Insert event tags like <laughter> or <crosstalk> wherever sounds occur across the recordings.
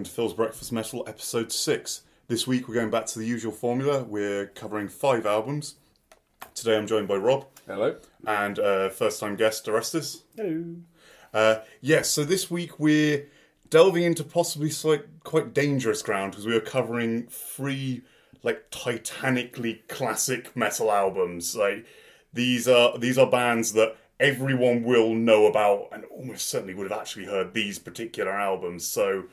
welcome to Phil's Breakfast Metal, episode 6. This week we're going back to the usual formula. We're covering five albums. Today I'm joined by Rob Hello. and uh, first time guest, Orestes. Hello. Uh, yes, so this week we're delving into possibly slight, quite dangerous ground because we are covering three like titanically classic metal albums. Like these are these are bands that everyone will know about and almost certainly would have actually heard these particular albums. So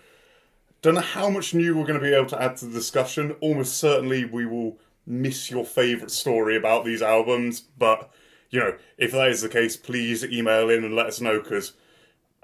don't know how much new we're going to be able to add to the discussion. Almost certainly we will miss your favourite story about these albums, but you know, if that is the case, please email in and let us know because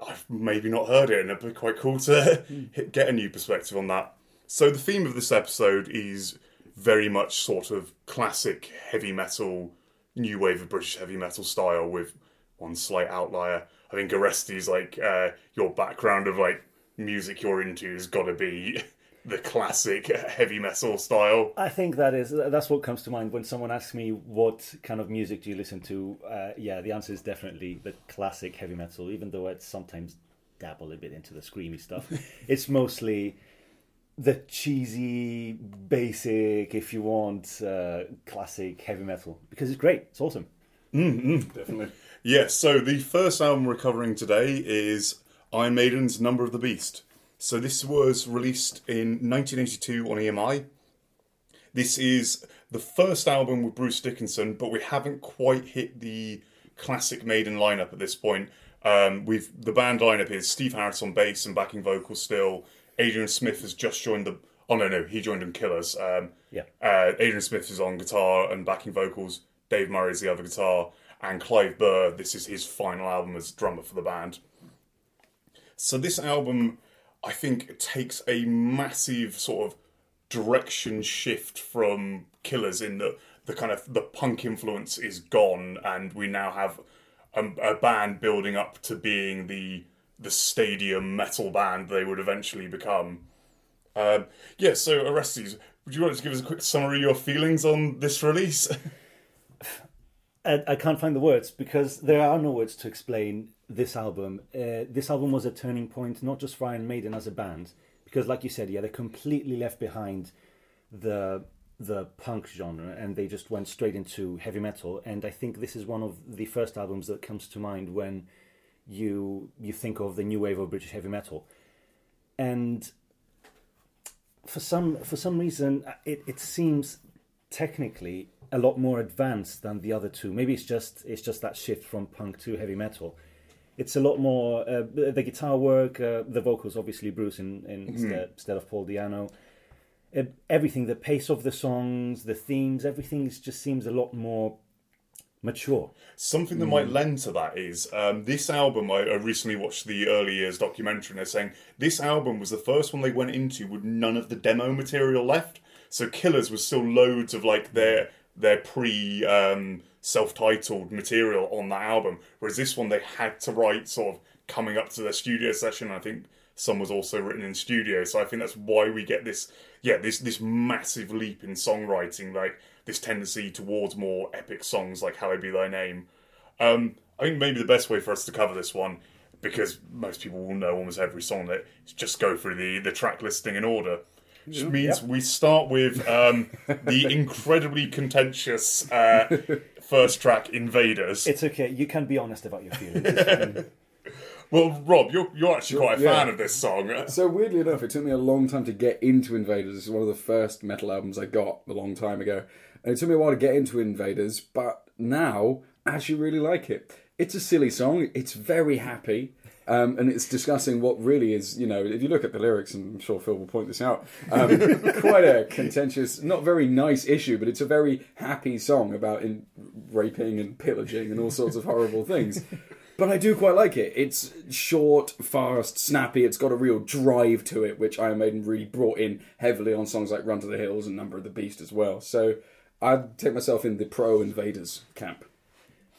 I've maybe not heard it and it'd be quite cool to <laughs> get a new perspective on that. So the theme of this episode is very much sort of classic heavy metal, new wave of British heavy metal style with one slight outlier. I think Orestes like uh, your background of like music you're into has got to be <laughs> the classic heavy metal style. I think that is that's what comes to mind when someone asks me what kind of music do you listen to. Uh, yeah, the answer is definitely the classic heavy metal. Even though I sometimes dabble a bit into the screamy stuff, <laughs> it's mostly the cheesy, basic, if you want, uh, classic heavy metal because it's great. It's awesome. Definitely. Yes, so the first album we're covering today is Iron Maiden's Number of the Beast. So this was released in 1982 on EMI. This is the first album with Bruce Dickinson, but we haven't quite hit the classic Maiden lineup at this point. Um, we've the band lineup is Steve Harris on bass and backing vocals still. Adrian Smith has just joined the. Oh no, no, he joined in Killers. Um, Yeah. uh, Adrian Smith is on guitar and backing vocals. Dave Murray is the other guitar, and Clive Burr. This is his final album as drummer for the band. So this album, I think, takes a massive sort of direction shift from Killers in that the kind of the punk influence is gone, and we now have a, a band building up to being the the stadium metal band they would eventually become. Um, yeah, so Orestes, would you want to give us a quick summary of your feelings on this release? <laughs> I, I can't find the words because there are no words to explain this album. Uh, this album was a turning point, not just for Iron Maiden as a band, because, like you said, yeah, they completely left behind the the punk genre and they just went straight into heavy metal. And I think this is one of the first albums that comes to mind when you you think of the new wave of British heavy metal. And for some for some reason, it, it seems technically a lot more advanced than the other two. Maybe it's just it's just that shift from punk to heavy metal. It's a lot more uh, the guitar work, uh, the vocals, obviously Bruce in, in instead, instead of Paul Di'Anno. Uh, everything, the pace of the songs, the themes, everything is, just seems a lot more mature. Something that might lend to that is um, this album. I, I recently watched the early years documentary, and they're saying this album was the first one they went into with none of the demo material left. So Killers was still loads of like their their pre um, self titled material on that album, whereas this one they had to write sort of coming up to their studio session. I think some was also written in studio, so I think that's why we get this yeah this this massive leap in songwriting, like this tendency towards more epic songs like "Hallowed Be Thy Name." Um, I think maybe the best way for us to cover this one, because most people will know almost every song that is just go through the the track listing in order. Which means we start with um, the incredibly contentious uh, first track, "Invaders." It's okay. You can be honest about your feelings. <laughs> Well, Rob, you're you're actually quite a Yeah. fan of this song. So weirdly enough, it took me a long time to get into Invaders. This is one of the first metal albums I got a long time ago, and it took me a while to get into Invaders. But now, I actually really like it. It's a silly song. It's very happy. Um, and it's discussing what really is, you know, if you look at the lyrics, and I'm sure Phil will point this out, um, <laughs> quite a contentious, not very nice issue, but it's a very happy song about in, raping and pillaging and all sorts of horrible things. But I do quite like it. It's short, fast, snappy. It's got a real drive to it, which Iron Maiden really brought in heavily on songs like Run to the Hills and Number of the Beast as well. So I'd take myself in the pro Invaders camp.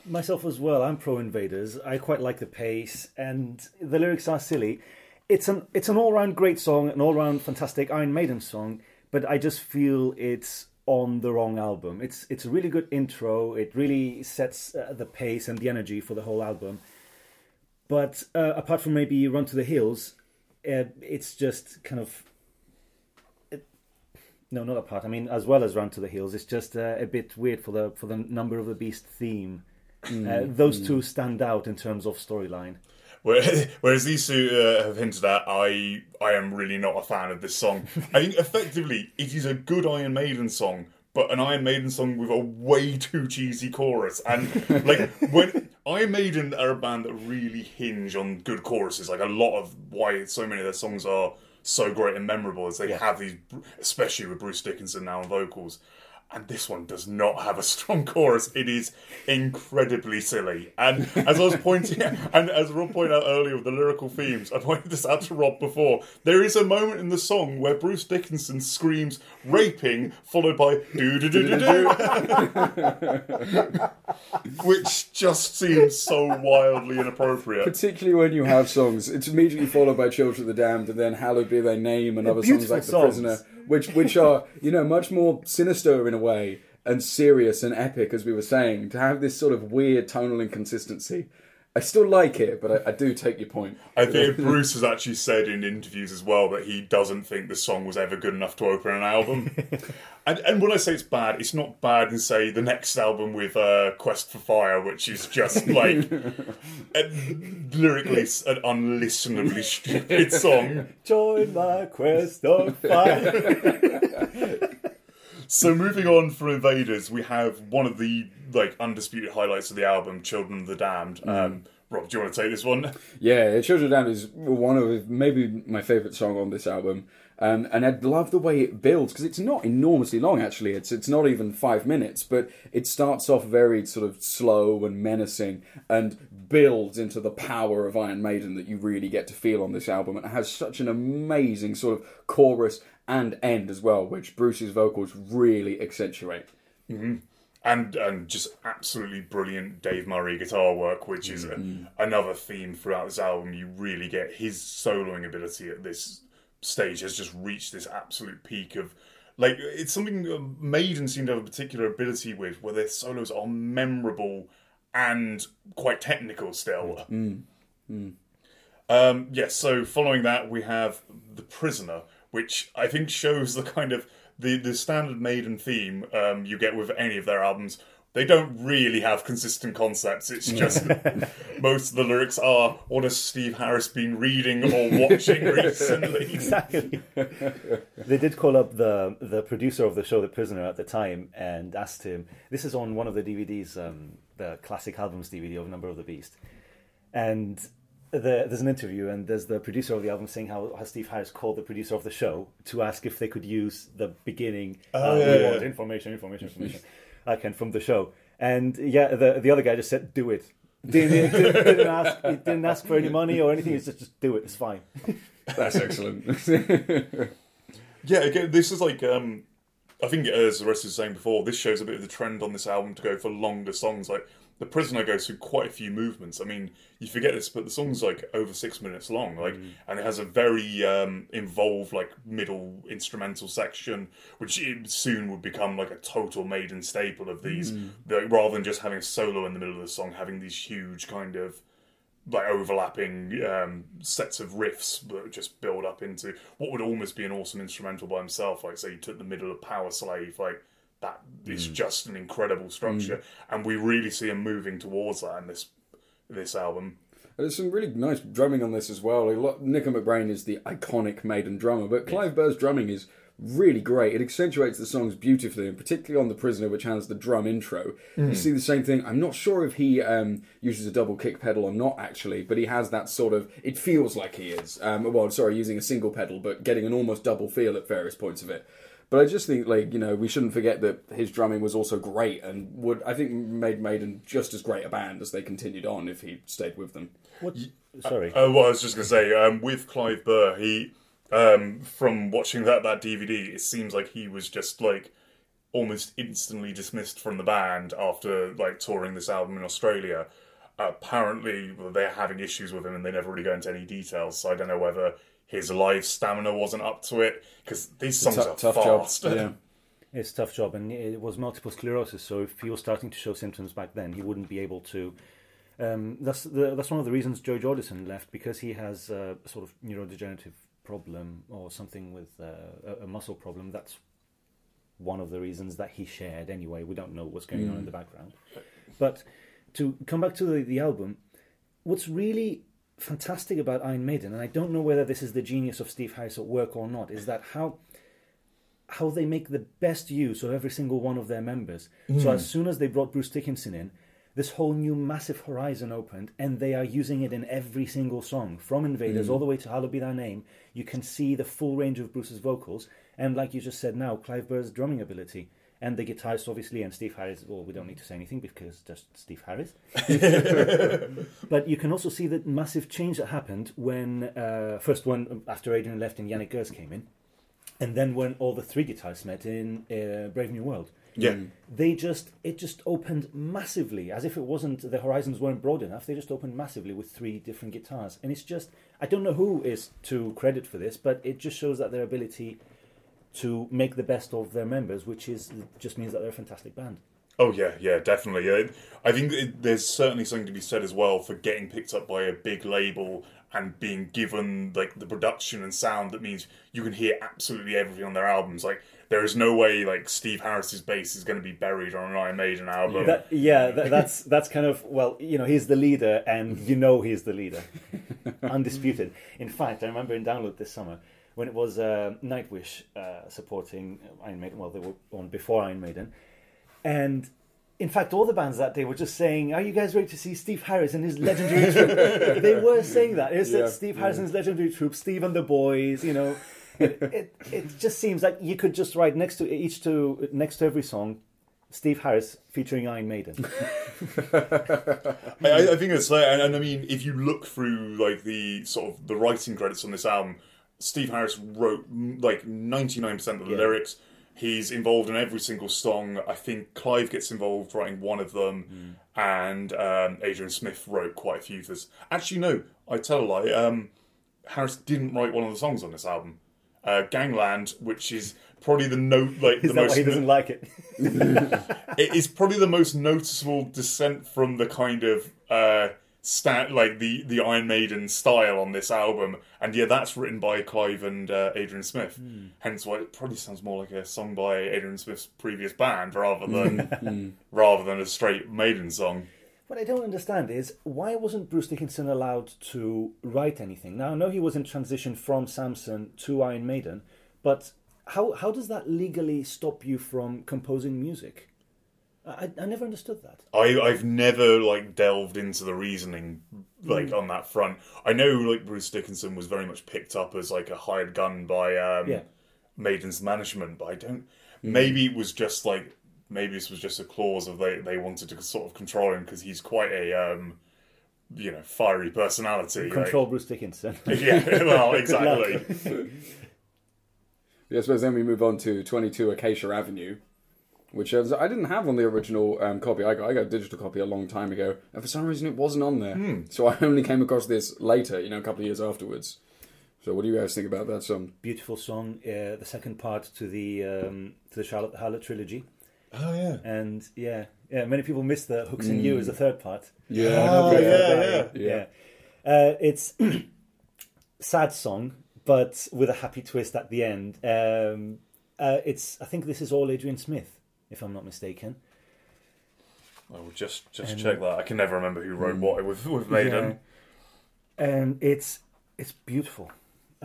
Myself as well. I'm pro Invaders. I quite like the pace, and the lyrics are silly. It's an it's an all round great song, an all round fantastic Iron Maiden song. But I just feel it's on the wrong album. It's it's a really good intro. It really sets uh, the pace and the energy for the whole album. But uh, apart from maybe Run to the Hills, uh, it's just kind of. No, not apart. I mean, as well as Run to the Hills, it's just uh, a bit weird for the for the Number of the Beast theme. Uh, those two stand out in terms of storyline. <laughs> Whereas these two uh, have hinted at, I I am really not a fan of this song. I think effectively it is a good Iron Maiden song, but an Iron Maiden song with a way too cheesy chorus. And <laughs> like when Iron Maiden are a band that really hinge on good choruses. Like a lot of why so many of their songs are so great and memorable is they Yeah. have these, especially with Bruce Dickinson now on vocals. And this one does not have a strong <laughs> chorus. It is incredibly silly. And as I was pointing out, <laughs> and as Rob pointed out earlier with the lyrical themes, I pointed this out to Rob before. There is a moment in the song where Bruce Dickinson screams raping, followed by do do do do do, <laughs> which just seems so wildly inappropriate. Particularly when you have songs, it's immediately followed by "Children of the Damned" and then "Hallowed Be Thy Name" and other songs like "The songs. Prisoner," which which are you know much more sinister in a way and serious and epic, as we were saying. To have this sort of weird tonal inconsistency, I still like it, but I, I do take your point. I think Bruce has actually said in interviews as well that he doesn't think the song was ever good enough to open an album. <laughs> and and when I say it's bad, it's not bad in say the next album with uh, Quest for Fire, which is just <laughs> like a, lyrically an unlistenably stupid song. Join my quest of fire. <laughs> So moving on from Invaders, we have one of the like undisputed highlights of the album, Children of the Damned. Um, Rob, do you want to take this one? Yeah, Children of the Damned is one of maybe my favourite song on this album. Um, and I love the way it builds because it's not enormously long. Actually, it's it's not even five minutes, but it starts off very sort of slow and menacing, and builds into the power of Iron Maiden that you really get to feel on this album. And it has such an amazing sort of chorus and end as well, which Bruce's vocals really accentuate. Mm-hmm. and and just absolutely brilliant Dave Murray guitar work, which is a, another theme throughout this album. You really get his soloing ability at this stage has just reached this absolute peak of like it's something Maiden seem to have a particular ability with, where their solos are memorable and quite technical still. Um, yes, so following that, we have The Prisoner, which I think shows the kind of the, the standard Maiden theme um, you get with any of their albums. They don't really have consistent concepts. It's just <laughs> most of the lyrics are what has Steve Harris been reading or watching <laughs> recently. exactly. they did call up the the producer of the show, The Prisoner, at the time, and asked him. This is on one of the DVDs, um, the classic albums DVD of Number of the Beast, and. The, there's an interview, and there's the producer of the album saying how, how Steve Harris called the producer of the show to ask if they could use the beginning. Oh, uh, yeah, yeah. information, information, information. <laughs> I can from the show, and yeah, the the other guy just said, "Do it." <laughs> Didn't, didn't, didn't ask. Didn't ask for any money or anything. It's just just do it. It's fine. That's excellent. <laughs> Yeah, again, this is like um, I think uh, as Orestes was saying before, this shows a bit of the trend on this album to go for longer songs. Like the prisoner goes through quite a few movements. I mean, you forget this, but the song's like over six minutes long, like, mm. and it has a very um, involved like middle instrumental section, which it soon would become like a total Maiden staple of these. Mm. Like, rather than just having a solo in the middle of the song, having these huge kind of like overlapping um, sets of riffs that just build up into what would almost be an awesome instrumental by himself. Like say you took the middle of Powerslave, like that is just an incredible structure, and we really see him moving towards that in this this album. And There's some really nice drumming on this as well. Lot, Nicko McBrain is the iconic Maiden drummer, but Clive Burr's drumming is really great. It accentuates the songs beautifully, and particularly on The Prisoner, which has the drum intro. You see the same thing. I'm not sure if he um, uses a double kick pedal or not, actually, but he has that sort of. It feels like he is. Um, well, sorry, using a single pedal, but getting an almost double feel at various points of it. But I just think, like you know, we shouldn't forget that his drumming was also great, and would I think made Maiden just as great a band as they continued on if he stayed with them. What? Sorry. Uh, well, I was just going to say, um, with Clive Burr, he um, from watching that that DVD, it seems like he was just like almost instantly dismissed from the band after like touring this album in Australia. apparently, they're having issues with him, and they never really go into any details. So I don't know whether his live stamina wasn't up to it because these songs Tough, are tough job. fast. Yeah. <laughs> It's a tough job, and it was multiple sclerosis. So if he was starting to show symptoms back then, he wouldn't be able to Um, that's the, that's one of the reasons Joe Jordison left because he has uh, a sort of neurodegenerative problem or something with uh, a, muscle problem. That's one of the reasons that he shared. Anyway, we don't know what's going on in the background. But to come back to the, the album, what's really fantastic about Iron Maiden, and I don't know whether this is the genius of Steve Harris at work or not, is that how how they make the best use of every single one of their members. So as soon as they brought Bruce Dickinson in, this whole new massive horizon opened, and they are using it in every single song, from Invaders all the way to Hallowed Be Thy Name. You can see the full range of Bruce's vocals, and like you just said now, Clive Burr's drumming ability. And the guitarist, obviously, and Steve Harris. Well, we don't need to say anything because just Steve Harris. <laughs> but you can also see the massive change that happened when uh, first one after Adrian left and Janick Gers came in, and then when all the three guitarists met in uh, Brave New World. Yeah. Um, they just it just opened massively, as if it wasn't the horizons weren't broad enough. They just opened massively with three different guitars, and it's just I don't know who is to credit for this, but it just shows that their ability to make the best of their members, which is just means that they're a fantastic band. Oh yeah, yeah, definitely. Yeah. I think it, there's certainly something to be said as well for getting picked up by a big label and being given like the production and sound that means you can hear absolutely everything on their albums. Like there is no way like Steve Harris's bass is going to be buried on an Iron Maiden album. That, yeah, that, that's that's kind of well, you know, he's the leader, and you know he's the leader, <laughs> undisputed. In fact, I remember in Download this summer when it was uh, Nightwish uh, supporting Iron Maiden. Well, they were on before Iron Maiden, and in fact, all the bands that day were just saying, "Are you guys ready to see Steve Harris and his legendary <laughs> troupe?" they were saying that. It's Yeah, Steve Harris and his legendary troupe, Steve and the Boys. You know, it, it it just seems like you could just write next to each to next to every song. Steve Harris featuring Iron Maiden. <laughs> I, I think it's like, and, and I mean, if you look through like the sort of the writing credits on this album, Steve Harris wrote mm, like ninety nine percent of the Yeah. lyrics. He's involved in every single song. I think Clive gets involved writing one of them, and um, Adrian Smith wrote quite a few of this. Actually, no, I tell a lie. Um, Harris didn't write one of the songs on this album. Uh, Gangland, which is probably the note like Is the that most why he doesn't like it? <laughs> it is probably the most noticeable descent from the kind of uh sta- like the the Iron Maiden style on this album, and yeah, that's written by Clive and uh, Adrian Smith. Hence, why it probably sounds more like a song by Adrian Smith's previous band rather than <laughs> rather than a straight Maiden song. What I don't understand is why wasn't Bruce Dickinson allowed to write anything? Now I know he was in transition from Samson to Iron Maiden, but how how does that legally stop you from composing music? I, I never understood that. I I've never like delved into the reasoning like Mm. on that front. I know like Bruce Dickinson was very much picked up as like a hired gun by um Yeah. Maiden's management, but I don't. Mm. Maybe it was just like maybe this was just a clause of they they wanted to sort of control him because he's quite a um you know fiery personality. like- Control Bruce Dickinson. <laughs> yeah, well, exactly. Yeah, I suppose then we move on to 22 Acacia Avenue, which is, I didn't have on the original um, copy. I got, I got a digital copy a long time ago, and for some reason it wasn't on there. So I only came across this later, you know, a couple of years afterwards. So what do you guys think about that song? Beautiful song, uh, the second part to the um, to the Charlotte the Harlot trilogy, oh yeah. and yeah, yeah, many people miss the Hooks in You as the third part. Yeah, Oh, Yeah, yeah, yeah. yeah. Uh, it's <clears throat> sad song, but with a happy twist at the end. Um, uh, it's I think this is all Adrian Smith, if I'm not mistaken. I will just just And- check that. I can never remember who wrote what with with Maiden. and it's it's beautiful.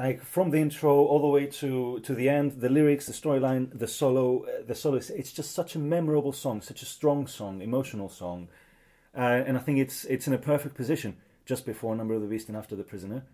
Like from the intro all the way to to the end, the lyrics, the storyline, the solo, uh, the solo. It's just such a memorable song, such a strong song, emotional song, uh, and I think it's it's in a perfect position just before Number of the Beast and after the Prisoner,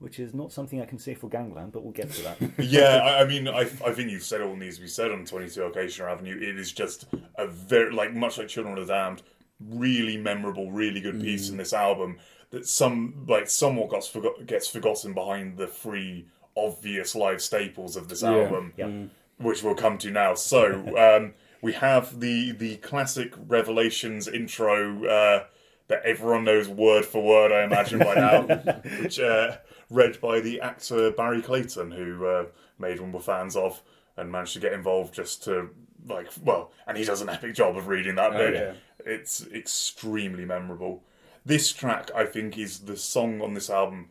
which is not something I can say for Gangland, but we'll get to that. <laughs> yeah, I, I mean, I, I think you've said all needs to be said on 22 Acacia Avenue. It is just a very, like, much like Children of the Damned, really memorable, really good piece in this album that some, like, somewhat gets, forgot, gets forgotten behind the three obvious live staples of this album, Yeah. which we'll come to now. So, <laughs> um, we have the, the classic Revelations intro, uh, that everyone knows word for word, I imagine by now, <laughs> which uh, read by the actor Barry Clayton, who uh, Maiden were fans of and managed to get involved just to like well, and he does an epic job of reading that bit. yeah. It's extremely memorable. This track, I think, is the song on this album.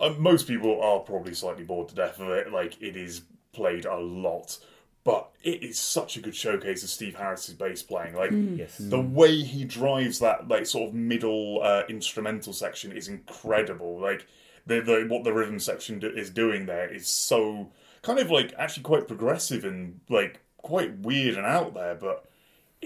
Uh, most people are probably slightly bored to death of it. Like it is played a lot, but it is such a good showcase of Steve Harris's bass playing. Like Yes. the way he drives that like sort of middle uh, instrumental section is incredible. Like the, the what the rhythm section do, is doing there is so kind of like actually quite progressive and like quite weird and out there, but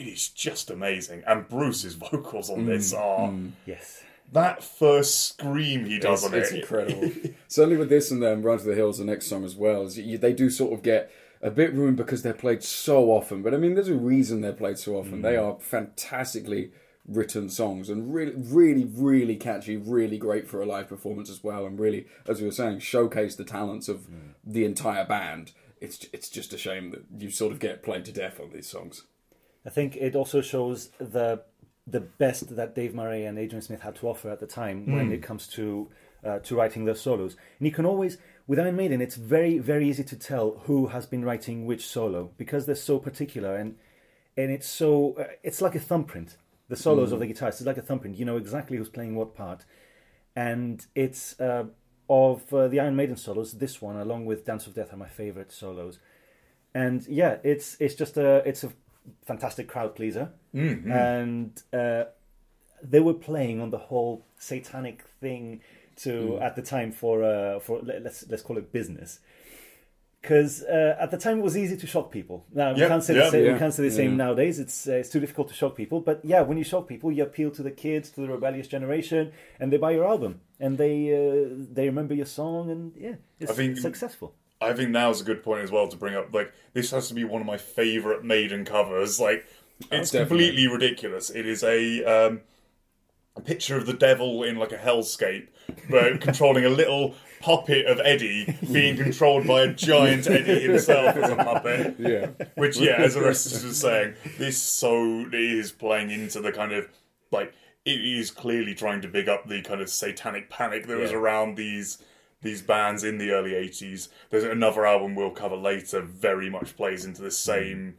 it is just amazing. And Bruce's <laughs> vocals on this mm, are mm. Yes. that first scream he does It's, on it's it. incredible. <laughs> Certainly with this and then Run to the Hills, the next song as well, is you, they do sort of get a bit ruined because they're played so often. But I mean, there's a reason they're played so often. They mm. are fantastically written songs and really, really, really catchy, really great for a live performance as well. And really, as we were saying, showcase the talents of the entire band. It's it's just a shame that you sort of get played to death on these songs. I think it also shows the the best that Dave Murray and Adrian Smith had to offer at the time when it comes to uh, to writing their solos. And you can always, with Iron Maiden, it's very very easy to tell who has been writing which solo because they're so particular and and it's so uh, it's like a thumbprint. The solos of the guitarists is like a thumbprint. You know exactly who's playing what part, and it's uh, of uh, the Iron Maiden solos. This one, along with Dance of Death, are my favorite solos. And yeah, it's it's just a it's a fantastic crowd pleaser, and uh, they were playing on the whole satanic thing to at the time for uh, for let- let's let's call it business. Because uh, at the time it was easy to shock people. Now we Yeah, can't say yeah, the same, yeah, we can't say the same yeah. nowadays. It's uh, it's too difficult to shock people. But yeah, when you shock people, you appeal to the kids, to the rebellious generation, and they buy your album and they uh, they remember your song, and yeah, it's I think- successful. I think now's a good point as well to bring up. Like, this has to be one of my favorite Maiden covers. Like, it's definitely. completely ridiculous. It is a um, a picture of the devil in like a hellscape, but <laughs> controlling a little puppet of Eddie being controlled by a giant Eddie himself as a puppet. Yeah. Which, yeah, as Orestes was saying, this so is playing into the kind of like it is clearly trying to big up the kind of satanic panic that was around these these bands in the early '80s. There's another album we'll cover later, very much plays into this same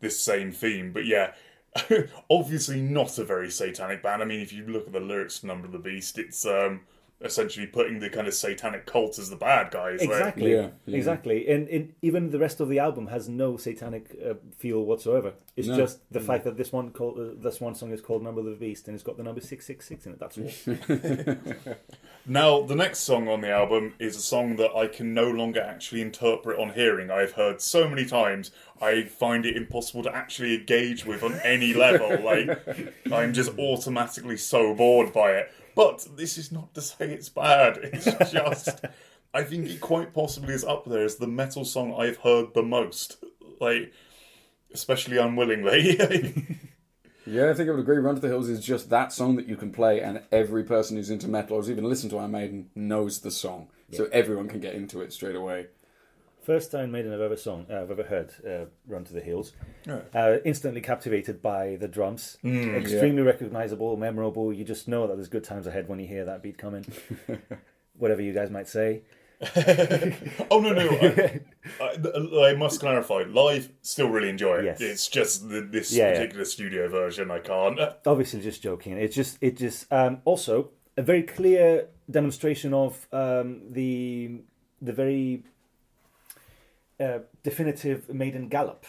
this same theme. But yeah. <laughs> Obviously, not a very satanic band. I mean, if you look at the lyrics to "Number of the Beast," it's um, essentially putting the kind of satanic cult as the bad guys. like- Exactly. Yeah, yeah. Exactly. And, and even the rest of the album has no satanic uh, feel whatsoever. It's No. just the fact that this one called uh, this one song is called Number of the Beast and it's got the number six six six in it. That's all. <laughs> Now, the next song on the album is a song that I can no longer actually interpret on hearing. I've heard so many times, I find it impossible to actually engage with on any level. Like, I'm just automatically so bored by it. But this is not to say it's bad. It's <laughs> just, I think it quite possibly is up there as the metal song I've heard the most. Like, especially unwillingly. <laughs> Yeah, I think I would agree. Run to the Hills is just that song that you can play, and every person who's into metal or has even listened to Iron Maiden knows the song, so everyone can get into it straight away. First Iron Maiden I've ever song uh, I've ever heard uh, Run to the Hills. Yeah. Uh, instantly captivated by the drums. Extremely recognizable, memorable. You just know that there's good times ahead when you hear that beat coming. <laughs> Whatever you guys might say. <laughs> Oh no no! I, I, I must clarify. Live, still really enjoy it. Yes. It's just the, this Yeah, yeah. particular studio version I can't. <laughs> obviously just joking it's just it just um, also a very clear demonstration of um, the the very uh, definitive maiden gallop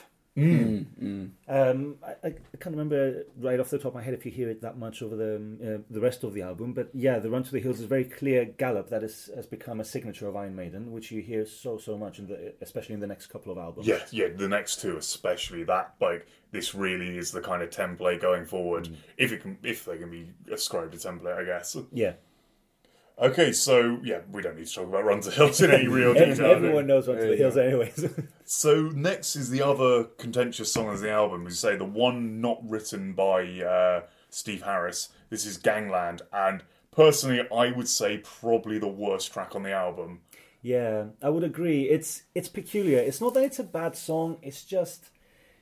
Um, I, I can't remember right off the top of my head if you hear it that much over the um, uh, the rest of the album, but yeah, the Run to the Hills is a very clear gallop that is, has become a signature of Iron Maiden, which you hear so so much, in the, especially in the next couple of albums. Yeah, yeah. The next two, especially that, like this, really is the kind of template going forward. Mm. If it can, if they can be ascribed a template, I guess. yeah. Okay, so yeah, we don't need to talk about Run to Hills in any real <laughs> detail. Everyone knows Run to the Hills, anyways. <laughs> So next is the other contentious song of the album. As you say, the one not written by uh, Steve Harris. This is Gangland, and personally, I would say probably the worst track on the album. Yeah, I would agree. It's it's peculiar. It's not that it's a bad song. It's just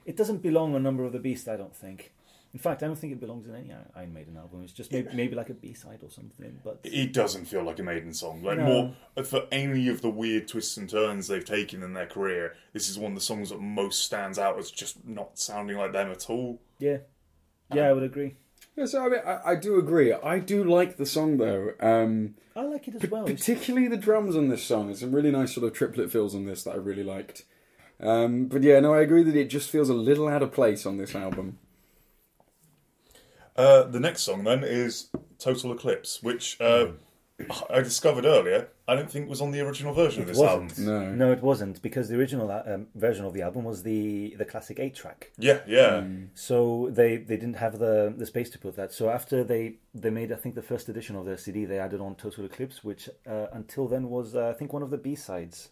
it doesn't belong on Number of the Beast. I don't think. In fact, I don't think it belongs in any Iron Maiden album. It's just maybe, maybe like a B side or something. But It doesn't feel like a Maiden song. Like No. more for any of the weird twists and turns they've taken in their career. This is one of the songs that most stands out as just not sounding like them at all. yeah, yeah, I would agree. Yeah, so I mean, I, I do agree. I do like the song though. Um, I like it as well. Particularly the drums on this song. There's some really nice sort of triplet fills on this that I really liked. Um, but yeah, no, I agree that it just feels a little out of place on this album. Uh, the next song then is Total Eclipse, which uh, I discovered earlier. I don't think was on the original version of this wasn't. album. No. No, it wasn't because the original um, version of the album was the the classic eight track. Yeah, yeah. So they, they didn't have the the space to put that. So after they they made I think the first edition of their CD, they added on Total Eclipse, which uh, until then was uh, I think one of the B sides.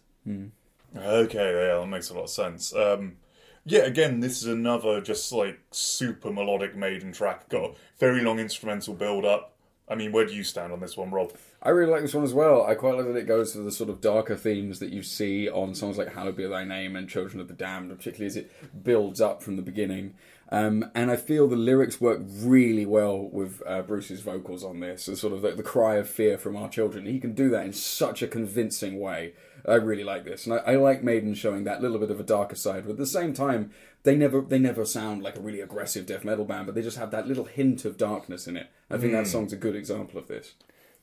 Okay, yeah, that makes a lot of sense. Um, yeah, again, this is another just like super melodic maiden track. Got very long instrumental build up. I mean, where do you stand on this one, Rob? I really like this one as well. I quite like that it goes for the sort of darker themes that you see on songs like Hallowed Be Thy Name and Children of the Damned, particularly as it builds up from the beginning. Um, and I feel the lyrics work really well with uh, Bruce's vocals on this. The sort of the, the cry of fear from our children. He can do that in such a convincing way. I really like this, and I, I like Maiden showing that little bit of a darker side. But at the same time, they never they never sound like a really aggressive death metal band, but they just have that little hint of darkness in it. I think that song's a good example of this.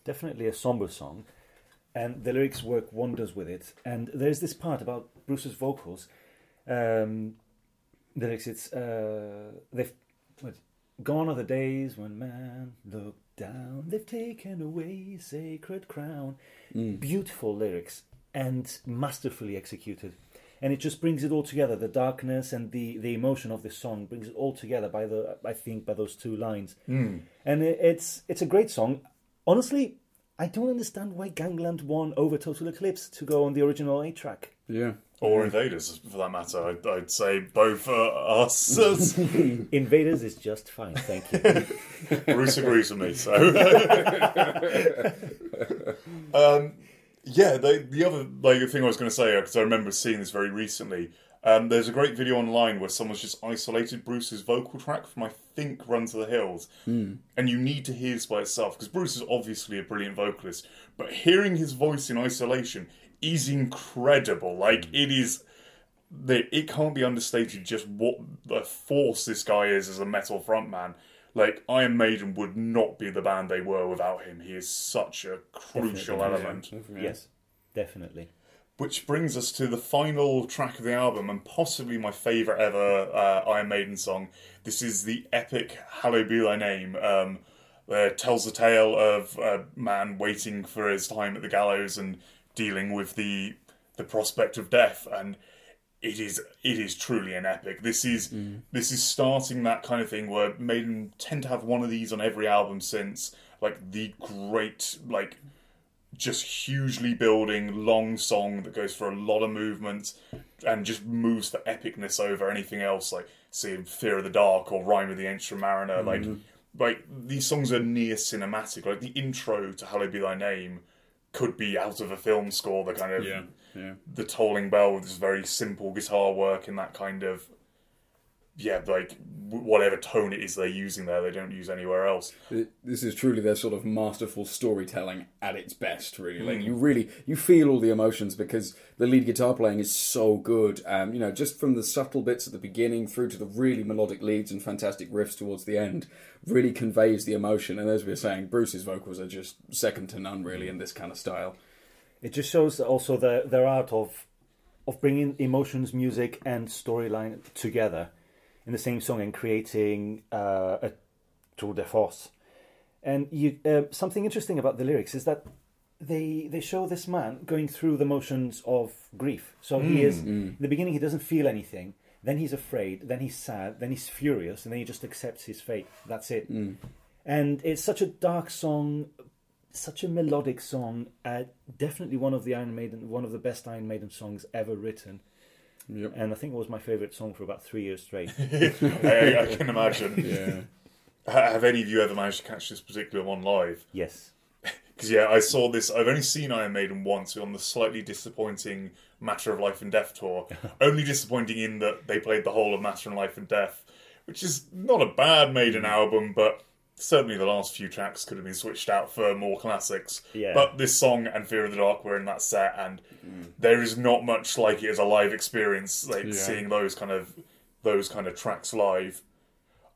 Definitely a somber song, and the lyrics work wonders with it. And there's this part about Bruce's vocals. Um, lyrics, it's uh, they've what, gone are the days when man looked down. They've taken away sacred crown. Beautiful lyrics and masterfully executed. And it just brings it all together. The darkness and the, the emotion of this song brings it all together by the I think by those two lines. And it, it's it's a great song. Honestly, I don't understand why Gangland won over Total Eclipse to go on the original A track. Yeah. Or Invaders, for that matter. I'd, I'd say both are us. <laughs> Invaders is just fine, thank you. <laughs> Bruce agrees with me, so. <laughs> um, yeah, the, the other like thing I was going to say, because I remember seeing this very recently, um, there's a great video online where someone's just isolated Bruce's vocal track from, I think, Run to the Hills. And you need to hear this by itself, because Bruce is obviously a brilliant vocalist, but hearing his voice in isolation is incredible. Like, it is that it can't be understated just what a force this guy is as a metal frontman. Like Iron Maiden would not be the band they were without him. He is such a crucial Definitely. element. yes, definitely. Which brings us to the final track of the album and possibly my favourite ever uh, Iron Maiden song. This is the epic "Hallowed Be Thy Name." Um, uh, tells the tale of a man waiting for his time at the gallows and dealing with the the prospect of death and it is it is truly an epic. This is this is starting that kind of thing where Maiden tend to have one of these on every album since like the great like just hugely building long song that goes for a lot of movement and just moves the epicness over anything else like say Fear of the Dark or Rhyme of the Ancient Mariner mm-hmm. like like these songs are near cinematic like the intro to Hallowed Be Thy Name could be out of a film score the kind of Yeah. the tolling bell with this very simple guitar work and that kind of yeah like whatever tone it is they're using there they don't use anywhere else This is truly their sort of masterful storytelling at its best, really. Like you really you feel all the emotions because the lead guitar playing is so good. Um, you know, just from the subtle bits at the beginning through to the really melodic leads and fantastic riffs towards the end, really conveys the emotion. And as we were saying, Bruce's vocals are just second to none, really, in this kind of style. It just shows also the, their art of of bringing emotions, music, and storyline together in the same song and creating uh, a tour de force. And you, uh, something interesting about the lyrics is that they they show this man going through the motions of grief. So he is in the beginning he doesn't feel anything, then he's afraid, then he's sad, then he's furious, and then he just accepts his fate. That's it. And it's such a dark song, such a melodic song. Uh, definitely one of the Iron Maiden, one of the best Iron Maiden songs ever written. Yep. And I think it was my favorite song for about three years straight. <laughs> I, I can imagine Yeah. Have any of you ever managed to catch this particular one live yes. <laughs> because yeah I saw this I've only seen Iron Maiden once on the slightly disappointing Matter of Life and Death tour <laughs> only disappointing in that they played the whole of Matter of Life and Death which is not a bad Maiden mm. album but certainly the last few tracks could have been switched out for more classics. Yeah. But this song and Fear of the Dark were in that set, and there is not much like it as a live experience. Like Yeah. seeing those kind of those kind of tracks live.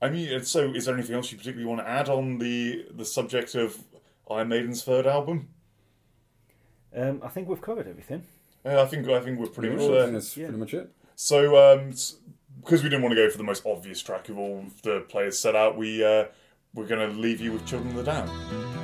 I mean, so is there anything else you particularly want to add on the the subject of Iron Maiden's third album? Um, I think we've covered everything. Yeah, I think I think we're pretty I much there. that's Yeah. pretty much it. So, um, because we didn't want to go for the most obvious track of all the players set out, we uh, we're going to leave you with Children of the Damned.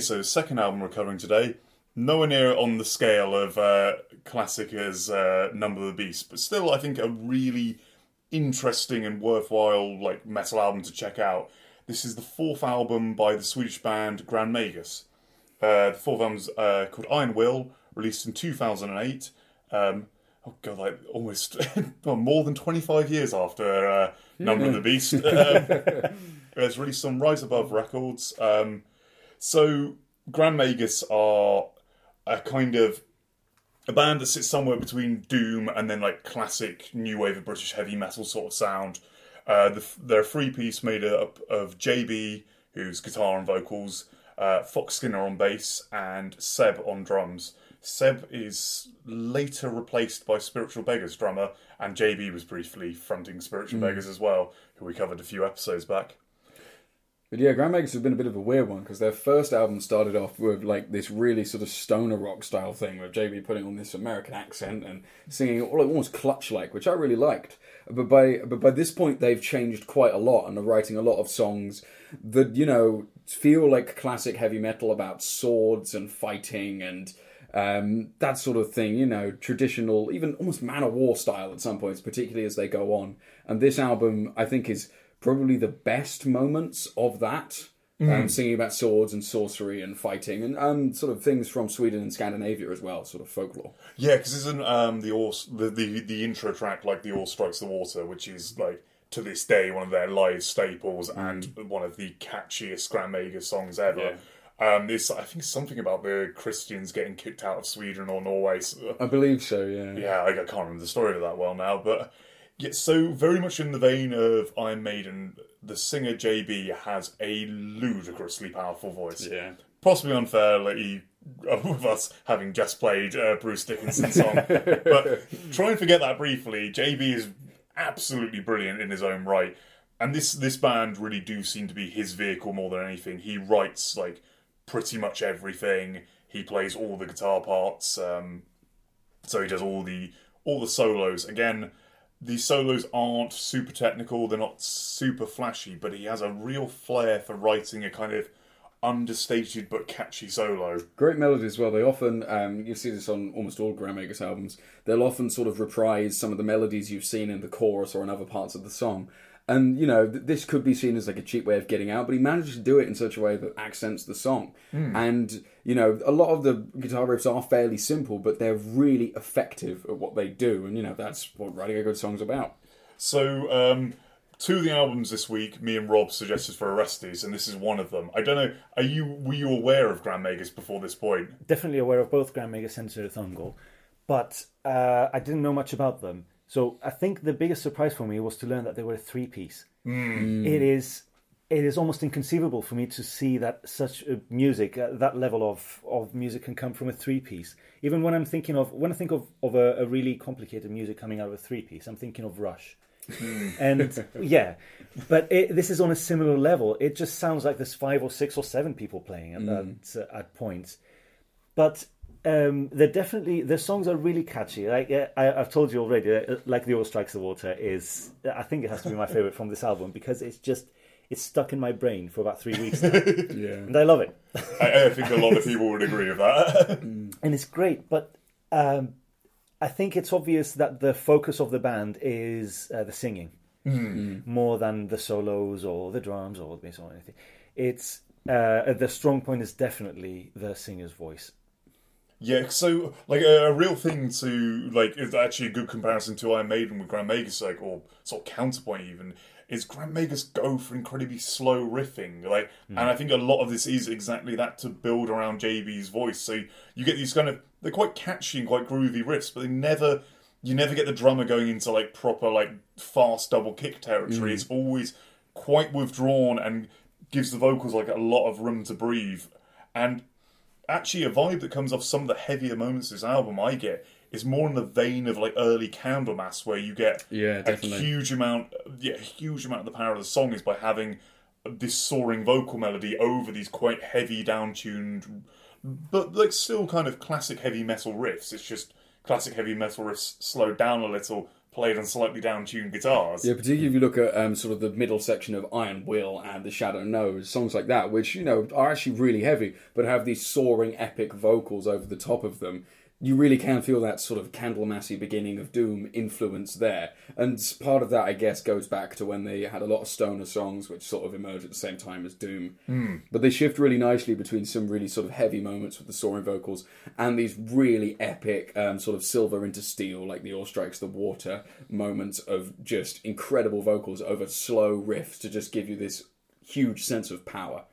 So second album we're covering today. Nowhere near on the scale of uh, classic as uh, Number of the Beast, but still, I think a really interesting and worthwhile like metal album to check out. This is the fourth album by the Swedish band Grand Magus. Uh, the fourth album's uh, called Iron Will, released in 2008. Um, oh god, like almost <laughs> well, more than 25 years after uh, Number of the Beast. <laughs> Um, <laughs> it's released on Rise Above Records. Um, so Grand Magus are a kind of a band that sits somewhere between doom and then like classic new wave of British heavy metal sort of sound. Uh, the, they're a three piece made up of JB, who's guitar and vocals, uh, Fox Skinner on bass, and Seb on drums. Seb is later replaced by Spiritual Beggars drummer, and JB was briefly fronting Spiritual Beggars as well, who we covered a few episodes back. But yeah, Grand Magus have been a bit of a weird one because their first album started off with like this really sort of stoner rock style thing with JB putting on this American accent and singing almost clutch like, which I really liked. But by but by this point they've changed quite a lot and are writing a lot of songs that you know feel like classic heavy metal about swords and fighting and um, that sort of thing. You know, traditional, even almost Manowar style at some points, particularly as they go on. And this album, I think, is probably the best moments of that. Um, singing about swords and sorcery and fighting and um, sort of things from Sweden and Scandinavia as well, sort of folklore. Yeah, because isn't um, the, the the the intro track like the Oar Strikes the Water, which is like to this day one of their live staples and one of the catchiest Grand Magus songs ever. Um, this I think something about the Christians getting kicked out of Sweden or Norway. I believe so, yeah. yeah, I, I can't remember the story of that well now, but yeah, so very much in the vein of Iron Maiden, the singer JB has a ludicrously powerful voice. Yeah. Possibly unfairly uh, with <laughs> us having just played uh, Bruce Dickinson's song, but <laughs> try and forget that briefly. JB is absolutely brilliant in his own right, and this this band really do seem to be his vehicle more than anything. He writes like pretty much everything. He plays all the guitar parts. Um, so he does all the all the solos. Again, these solos aren't super technical, they're not super flashy, but he has a real flair for writing a kind of understated but catchy solo. Great melody as well. They often, um, you see this on almost all Grand Magus albums, they'll often sort of reprise some of the melodies you've seen in the chorus or in other parts of the song. And, you know, th- this could be seen as like a cheap way of getting out, but he manages to do it in such a way that accents the song. And, you know, a lot of the guitar riffs are fairly simple, but they're really effective at what they do. And, you know, that's what writing a good song's about. So, um, two of the albums this week, me and Rob suggested for Orestes, and this is one of them. I don't know, are you were you aware of Grand Magus before this point? definitely aware of both Grand Magus and Cirith Ungol, but uh, I didn't know much about them. So I think the biggest surprise for me was to learn that they were a three piece. Mm. It is it is almost inconceivable for me to see that such music, uh, that level of, of music can come from a three piece. Even when I'm thinking of when I think of, of a, a really complicated music coming out of a three piece, I'm thinking of Rush. Hmm. and <laughs> yeah, but it, this is on a similar level. It just sounds like there's five or six or seven people playing at, mm. at, at points but um, they're definitely their songs are really catchy. Like uh, I, I've told you already, uh, like the Oar Strikes the Water is. I think it has to be my <laughs> favorite from this album because it's just it's stuck in my brain for about three weeks now, <laughs> Yeah. and I love it. I, I think a lot of people would agree with that. <laughs> and it's great. But um, I think it's obvious that the focus of the band is uh, the singing more than the solos or the drums or the bass or anything. It's uh, the strong point is definitely the singer's voice. Yeah, so like a, a real thing to like is actually a good comparison to Iron Maiden with Grand Magus, like or sort of counterpoint even is Grand Magus go for incredibly slow riffing, like, hmm. and I think a lot of this is exactly that to build around JB's voice. So you get these kind of they're quite catchy and quite groovy riffs, but they never you never get the drummer going into like proper like fast double kick territory. Hmm. It's always quite withdrawn and gives the vocals like a lot of room to breathe. And actually a vibe that comes off some of the heavier moments of this album I get is more in the vein of like early Candlemass where you get Yeah, a huge amount yeah, a huge amount of the power of the song is by having this soaring vocal melody over these quite heavy down-tuned but like still kind of classic heavy metal riffs. It's just classic heavy metal riffs slowed down a little, played on slightly down-tuned guitars. Yeah, particularly if you look at um, sort of the middle section of Iron Will and The Shadow Knows, songs like that, which, you know, are actually really heavy, but have these soaring epic vocals over the top of them. You really can feel that sort of Candlemassy beginning of Doom influence there. And part of that, I guess, goes back to when they had a lot of stoner songs, which sort of emerged at the same time as Doom. But they shift really nicely between some really sort of heavy moments with the soaring vocals and these really epic um, sort of silver into steel, like the Oar Strikes the Water moments of just incredible vocals over slow riffs to just give you this huge sense of power.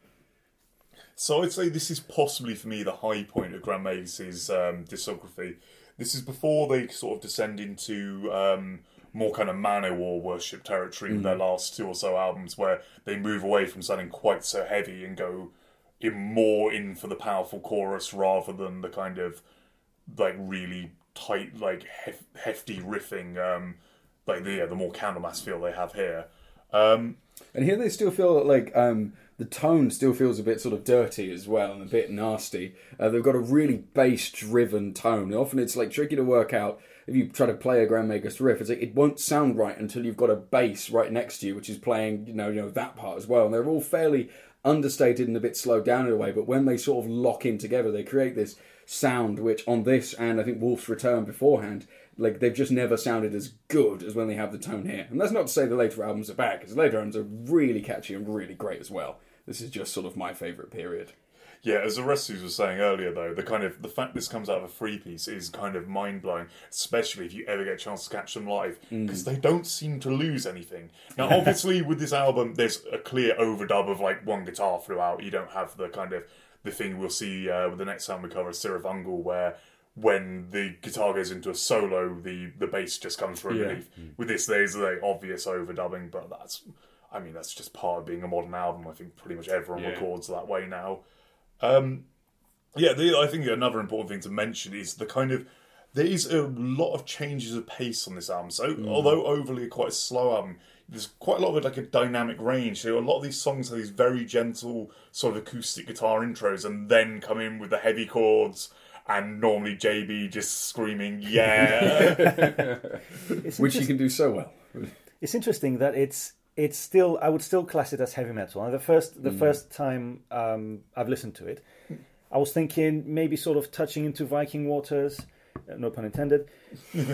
So I'd say this is possibly for me the high point of Grand Magus' um, discography. This is before they sort of descend into um, more kind of Manowar worship territory with their last two or so albums, where they move away from sounding quite so heavy and go in more in for the powerful chorus rather than the kind of like really tight, like hef- hefty riffing, um, like the yeah, the more Candlemass feel they have here. Um, And here they still feel like um, the tone still feels a bit sort of dirty as well and a bit nasty. Uh, they've got a really bass driven tone. Often it's like tricky to work out if you try to play a Grand Magus riff. It's like it won't sound right until you've got a bass right next to you, which is playing you know you know that part as well. And they're all fairly understated and a bit slowed down in a way. But when they sort of lock in together, they create this sound which on this and I think Wolf's Return beforehand like they've just never sounded as good as when they have the tone here. And that's not to say the later albums are bad, because the later albums are really catchy and really great as well. This is just sort of my favourite period. Yeah, as Orestes was saying earlier, though, the kind of the fact this comes out of a free piece is kind of mind blowing, especially if you ever get a chance to catch them live, because they don't seem to lose anything. Now, <laughs> obviously, with this album, there's a clear overdub of like one guitar throughout. You don't have the kind of the thing we'll see uh, with the next album we cover, Cirith Ungol, where when the guitar goes into a solo, the the bass just comes through Yeah. underneath. With this, there's the obvious overdubbing, but that's. I mean, that's just part of being a modern album. I think pretty much everyone Yeah. records that way now. Um, yeah, the, I think another important thing to mention is the kind of there is a lot of changes of pace on this album. So although overly quite a slow album, there's quite a lot of like a dynamic range. So a lot of these songs have these very gentle sort of acoustic guitar intros, and then come in with the heavy chords. And normally JB just screaming, "Yeah!" <laughs> <laughs> It's Which you interest- can do so well. it's interesting that it's it's still I would still class it as heavy metal. And the first the mm. first time um, I've listened to it, hmm. I was thinking maybe sort of touching into Viking waters, uh, no pun intended.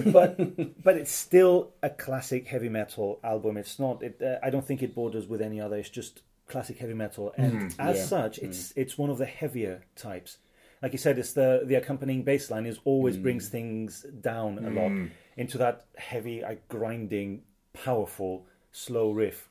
but <laughs> but it's still a classic heavy metal album. It's not. It, uh, I don't think it borders with any other. It's just classic heavy metal, hmm. and as yeah. such, it's it's one of the heavier types. Like you said, it's the the accompanying bass line is always brings things down a lot into that heavy, like, grinding, powerful, slow riff.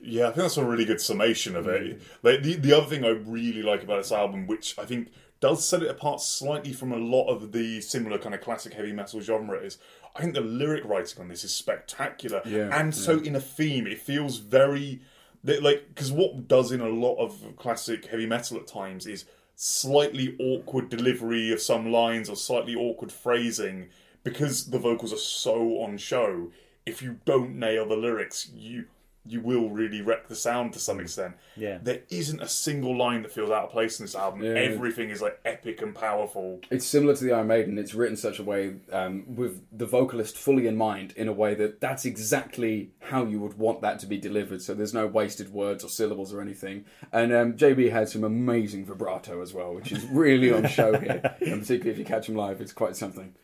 Yeah, I think that's a really good summation of it. Mm. Like the the other thing I really like about this album, which I think does set it apart slightly from a lot of the similar kind of classic heavy metal genre, is I think the lyric writing on this is spectacular, Yeah, and so in a theme, it feels very like because what does in a lot of classic heavy metal at times is slightly awkward delivery of some lines or slightly awkward phrasing because the vocals are so on show. If you don't nail the lyrics, you you will really wreck the sound to some extent. Yeah. There isn't a single line that feels out of place in this album. Yeah. Everything is like epic and powerful. It's similar to the Iron Maiden. It's written such a way um, with the vocalist fully in mind, in a way that that's exactly how you would want that to be delivered. So there's no wasted words or syllables or anything. And um, JB had some amazing vibrato as well, which is really on show here. <laughs> And particularly if you catch him live, it's quite something.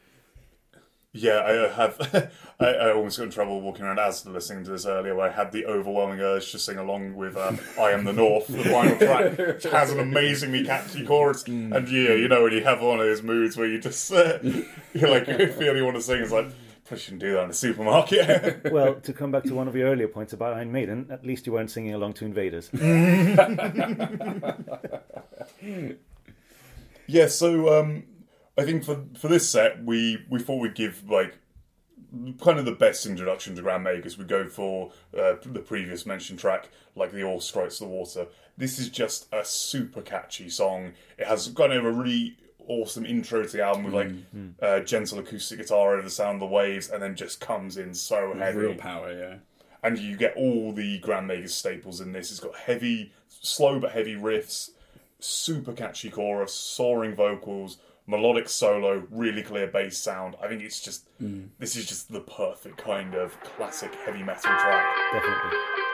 Yeah, I uh, have. <laughs> I, I almost got in trouble walking around as listening to this earlier, where I had the overwhelming urge to sing along with uh, <laughs> "I Am the North," the final track, which <laughs> has an amazingly catchy chorus. And yeah, you know when you have one of those moods where you just uh, you like you feel you want to sing, it's like I shouldn't do that in a supermarket. Well, to come back to one of your earlier points about Iron Maiden, at least you weren't singing along to Invaders. Yeah, so um, I think for for this set, we we thought we'd give like kind of the best introduction to Grand Magus. We go for uh, the previous mentioned track, like the Oar Strikes the Water. This is just a super catchy song. It has kind of a really awesome intro to the album with like uh, gentle acoustic guitar over the sound of the waves, and then just comes in so heavy Real power, yeah. and you get all the Grand Magus staples in this. It's got heavy, slow but heavy riffs, super catchy chorus, soaring vocals, melodic solo, really clear bass sound. I think it's just mm. this is just the perfect kind of classic heavy metal track. Definitely.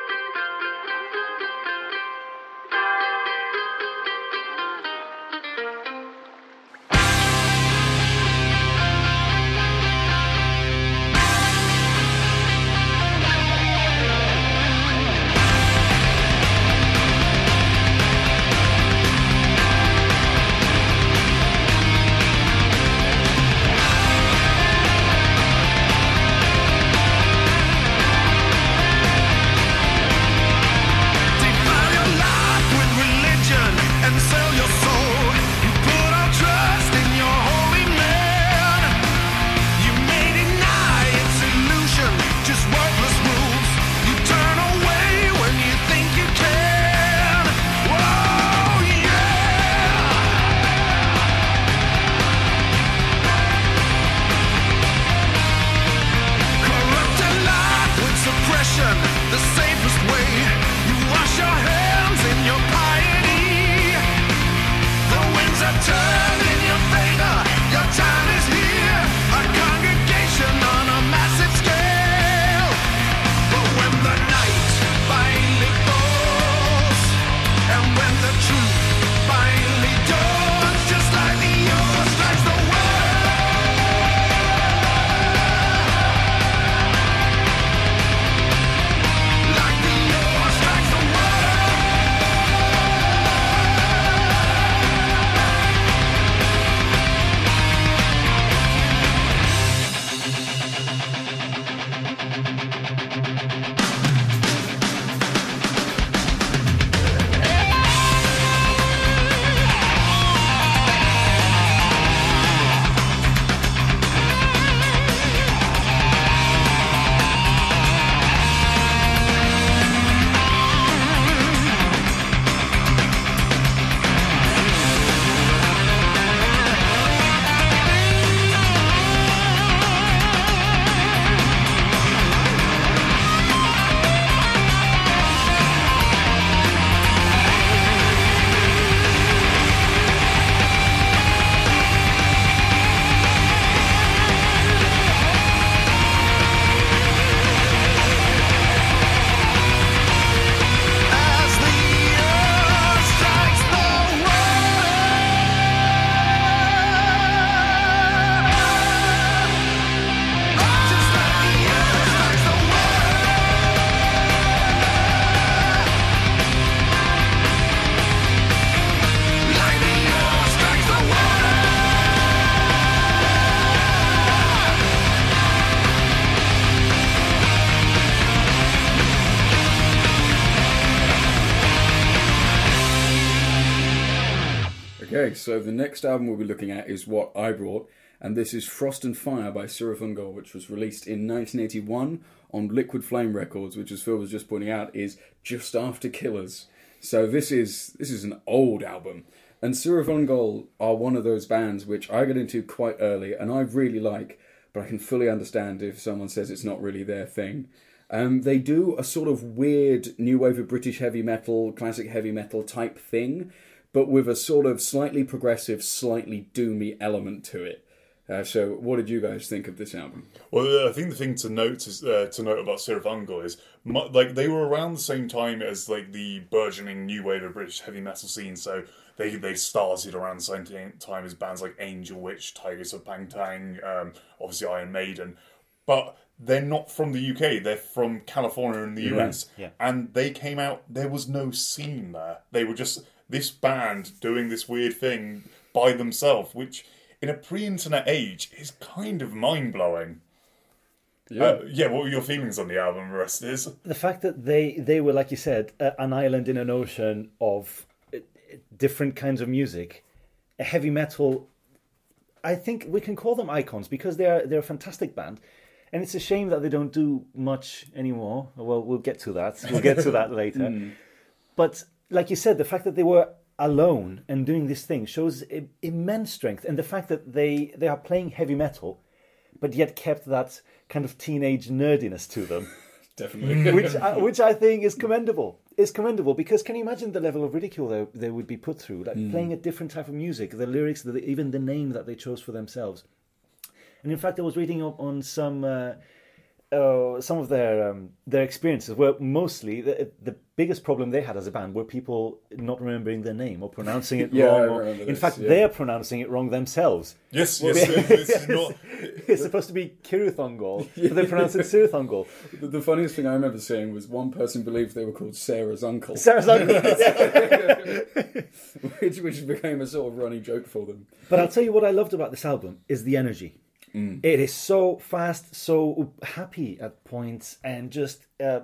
So the next album we'll be looking at is what I brought, and this is Frost and Fire by Cirith Ungol, which was released in 1981 on Liquid Flame Records, which, as Phil was just pointing out, is just after Killers. So this is this is an old album, and Cirith Ungol are one of those bands which I got into quite early, and I really like, but I can fully understand if someone says it's not really their thing. Um, they do a sort of weird new wave of British heavy metal, classic heavy metal type thing, but with a sort of slightly progressive, slightly doomy element to it. Uh, so, what did you guys think of this album? Well, I think the thing to note is uh, to note about Cirith Ungol is like they were around the same time as like the burgeoning new wave of British heavy metal scene. So they they started around the same time as bands like Angel Witch, Tygers of Pan Tang, um, obviously Iron Maiden, but they're not from the UK. They're from California in the US, Yeah. and they came out. There was no scene there. They were just this band doing this weird thing by themselves, which in a pre-internet age is kind of mind-blowing. Yeah. Uh, yeah, what were your feelings on the album, Orestes? the fact that they they were like you said uh, an island in an ocean of uh, different kinds of music a heavy metal i think we can call them icons because they're they're a fantastic band and it's a shame that they don't do much anymore well we'll get to that we'll get to that <laughs> later but like you said the fact that they were alone and doing this thing shows immense strength and the fact that they they are playing heavy metal but yet kept that kind of teenage nerdiness to them <laughs> Definitely. <laughs> which I, which I think is commendable. Is commendable because can you imagine the level of ridicule they, they would be put through, like playing a different type of music, the lyrics, the, even the name that they chose for themselves. And in fact, I was reading up on some uh, uh, some of their um, their experiences were mostly the, the biggest problem they had as a band were people not remembering their name or pronouncing it <laughs> Yeah, wrong. Or, remember in this, fact, yeah. they're pronouncing it wrong themselves. Yes, yes, <laughs> this is not. It's supposed to be Kiruthongol, <laughs> but they pronounce it Siruthongol. the, the funniest thing I remember seeing was one person believed they were called Sarah's uncle, Sarah's uncle. which, which became a sort of running joke for them. But I'll tell you what I loved about this album is the energy. It is so fast, so happy at points, and just uh,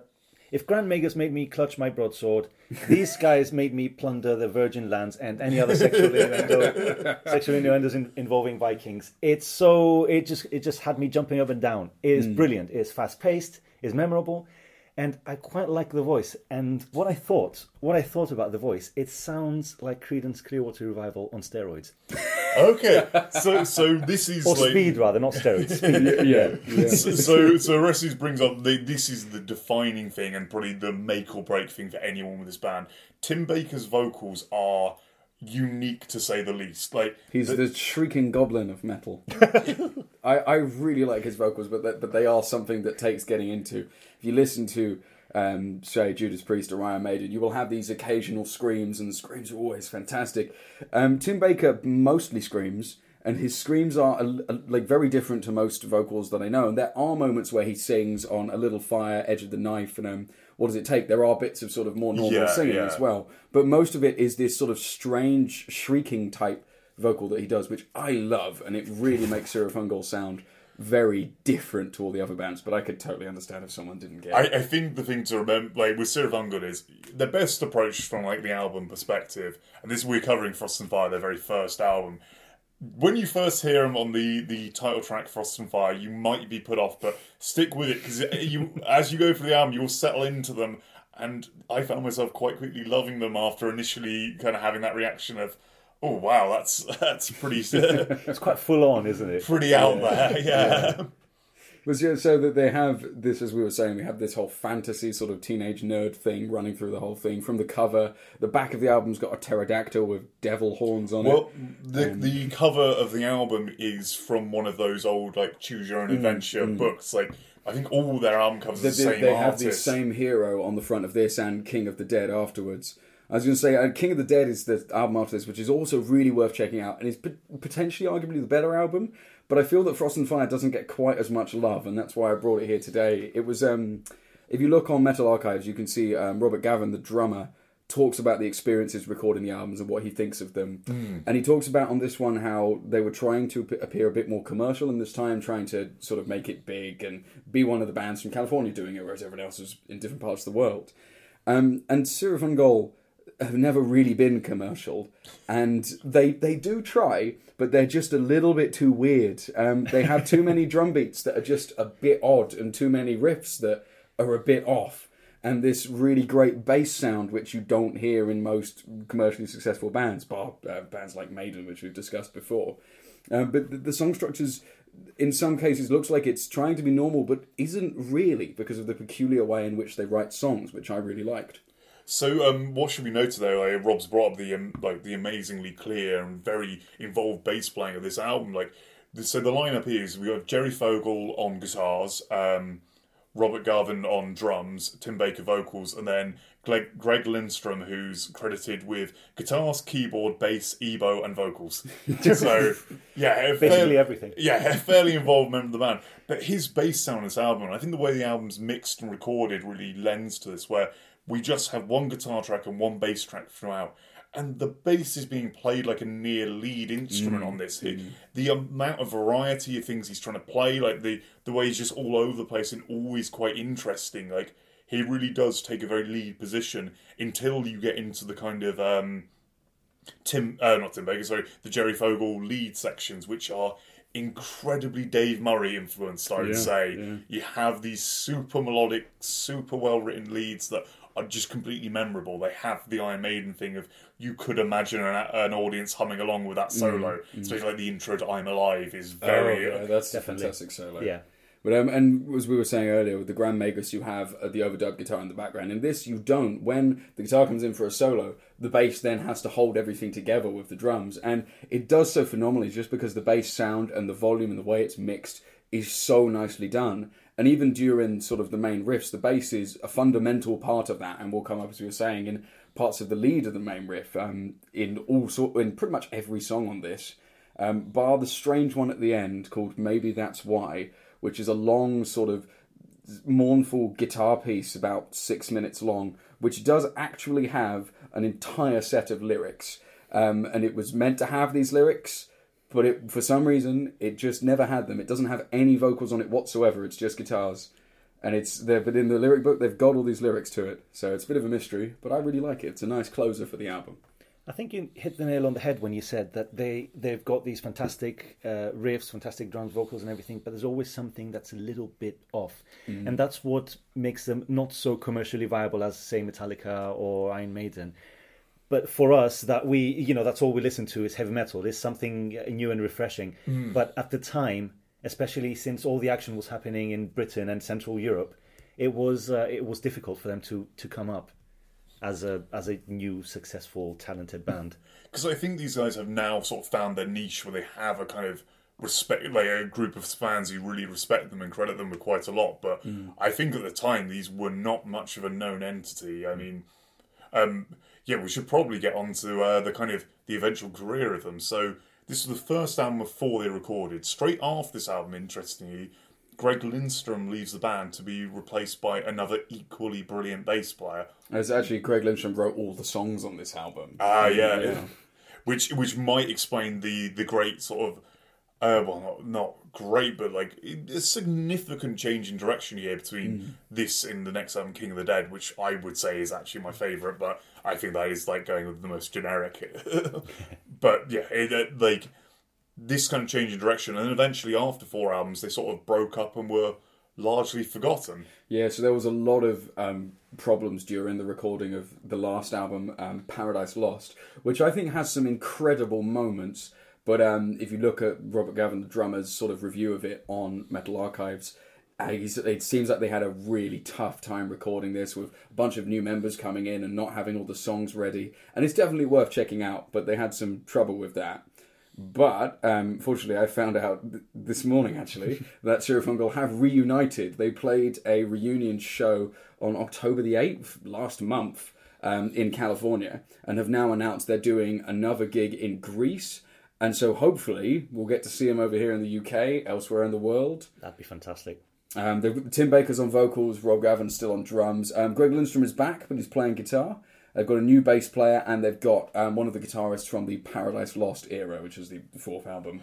if Grand Magus made me clutch my broadsword, these <laughs> guys made me plunder the Virgin lands and any other sexual innuendo, sexual innuendos in, involving Vikings. It's so it just it just had me jumping up and down. It is brilliant. It's fast paced. It's memorable. And I quite like the voice. And what I thought, what I thought about the voice, it sounds like Creedence Clearwater Revival on steroids. <laughs> Okay, so so this is Or like speed, rather, not steroids. <laughs> Speed. Yeah, so so, so Orestes brings up the, this is the defining thing and probably the make or break thing for anyone with this band. Tim Baker's vocals are unique to say the least. Like He's the shrieking goblin of metal. <laughs> I, I really like his vocals, but that, but they are something that takes getting into. If you listen to, um, say, Judas Priest or Iron Maiden, you will have these occasional screams, and the screams are always fantastic. Um, Tim Baker mostly screams, and his screams are a, a- like very different to most vocals that I know. And there are moments where he sings on "A Little Fire," "Edge of the Knife," and um, "What Does It Take." There are bits of sort of more normal Yeah, singing yeah. as well, but most of it is this sort of strange shrieking type vocal that he does, which I love, and it really makes Sarah sound very different to all the other bands. But I could totally understand if someone didn't get I, it. I think the thing to remember, like with Cirith Ungol, is the best approach from like the album perspective. And this we're covering Frost and Fire, their very first album. When you first hear them on the the title track Frost and Fire, you might be put off, but stick with it because you as you go through the album, you'll settle into them. And I found myself quite quickly loving them after initially kind of having that reaction of, "Oh wow, that's that's pretty <laughs> It's quite full on, isn't it? pretty out there." Yeah. <laughs> Was yeah, so that they have this, as we were saying, we have this whole fantasy sort of teenage nerd thing running through the whole thing. From the cover, the back of the album's got a pterodactyl with devil horns on Well, it. Well, the um, the cover of the album is from one of those old like choose your own mm, adventure mm. books. Like I think all their album covers are They, the same they have artist. the same hero on the front of this and King of the Dead afterwards. I was going to say, uh, King of the Dead is the album after this, which is also really worth checking out, and is pot- potentially arguably the better album. But I feel that Frost and Fire doesn't get quite as much love, and that's why I brought it here today. It was, um, if you look on Metal Archives, you can see um, Robert Garven, the drummer, talks about the experiences recording the albums and what he thinks of them. And he talks about on this one how they were trying to appear a bit more commercial in this time, trying to sort of make it big and be one of the bands from California doing it, whereas everyone else was in different parts of the world. Um, and Cirith Ungol, have never really been commercial, and they they do try, but they're just a little bit too weird. Um, they have too many drum beats that are just a bit odd, and too many riffs that are a bit off, and this really great bass sound which you don't hear in most commercially successful bands, bar uh, bands like Maiden, which we've discussed before. Um, but the, the song structures, in some cases, looks like it's trying to be normal, but isn't really because of the peculiar way in which they write songs, which I really liked. So, um, what should we note today? Like, Rob's brought up the um, like the amazingly clear and very involved bass playing of this album. Like, so the lineup is we got Jerry Fogle on guitars, um, Robert Garven on drums, Tim Baker vocals, and then Greg, Greg Lindstrom, who's credited with guitars, keyboard, bass, EBow, and vocals. <laughs> so, yeah, Basically fairly- everything. yeah, fairly involved member of the band. But his bass sound on this album, I think the way the album's mixed and recorded really lends to this, where we just have one guitar track and one bass track throughout. And the bass is being played like a near lead instrument on this. He- The amount of variety of things he's trying to play, like the the way he's just all over the place and always quite interesting. Like he really does take a very lead position until you get into the kind of um, Tim, uh, not Tim Baker, sorry, the Jerry Fogle lead sections, which are incredibly Dave Murray influenced, I would Yeah, say. yeah. You have these super melodic, super well written leads that are just completely memorable. They have the Iron Maiden thing of you could imagine an, an audience humming along with that solo, especially like the intro to I'm Alive is very. Oh, yeah, that's definitely. a fantastic solo. Yeah. But um, and as we were saying earlier, with the Grand Magus, you have uh, the overdub guitar in the background. In this, you don't. When the guitar comes in for a solo, the bass then has to hold everything together with the drums, and it does so phenomenally, just because the bass sound and the volume and the way it's mixed is so nicely done. And even during sort of the main riffs, the bass is a fundamental part of that, and will come up as we were saying in parts of the lead of the main riff. Um, in all sort, in pretty much every song on this, um, bar the strange one at the end called Maybe That's Why, which is a long sort of mournful guitar piece about six minutes long, which does actually have an entire set of lyrics. Um, and it was meant to have these lyrics, but it, for some reason it just never had them. It doesn't have any vocals on it whatsoever. It's just guitars, and it's there. But in the lyric book, they've got all these lyrics to it, so it's a bit of a mystery. But I really like it. It's a nice closer for the album. I think you hit the nail on the head when you said that they they've got these fantastic uh, riffs, fantastic drums, vocals, and everything, but there's always something that's a little bit off, and that's what makes them not so commercially viable as say Metallica or Iron Maiden. But for us, that we you know that's all we listen to is heavy metal. It's something uh, new and refreshing. But at the time, especially since all the action was happening in Britain and Central Europe, it was uh, it was difficult for them to to come up as a as a new successful talented band. <laughs> Because I think these guys have now sort of found their niche where they have a kind of respect, like a group of fans who really respect them and credit them with quite a lot. But I think at the time these were not much of a known entity. I mean, um, yeah, we should probably get on to uh, the kind of the eventual career of them. So this was the first album of four they recorded. Straight after this album, interestingly, Greg Lindstrom leaves the band to be replaced by another equally brilliant bass player. It's actually Greg Lindstrom wrote all the songs on this album. Ah, yeah, Yeah. <laughs> which which might explain the the great sort of uh, well, not not great, but like a significant change in direction here between this and the next album, King of the Dead, which I would say is actually my favorite, but I think that is like going with the most generic. <laughs> but yeah, it, uh, like this kind of change in direction, and then eventually after four albums, they sort of broke up and were largely forgotten. Yeah, so there was a lot of um, problems during the recording of the last album, um, Paradise Lost, which I think has some incredible moments. But um, if you look at Robert Garven, the drummer's sort of review of it on Metal Archives, uh, it seems like they had a really tough time recording this with a bunch of new members coming in and not having all the songs ready. And it's definitely worth checking out, but they had some trouble with that. But um, fortunately, I found out th- this morning actually <laughs> that Fungal have reunited. They played a reunion show on October the eighth last month um, in California, and have now announced they're doing another gig in Greece. And so hopefully we'll get to see him over here in the UK, elsewhere in the world. That'd be fantastic. Um, they've, Tim Baker's on vocals, Rob Garven's still on drums. Um, Greg Lindstrom is back, but he's playing guitar. They've got a new bass player, and they've got um, one of the guitarists from the Paradise Lost era, which is the fourth album.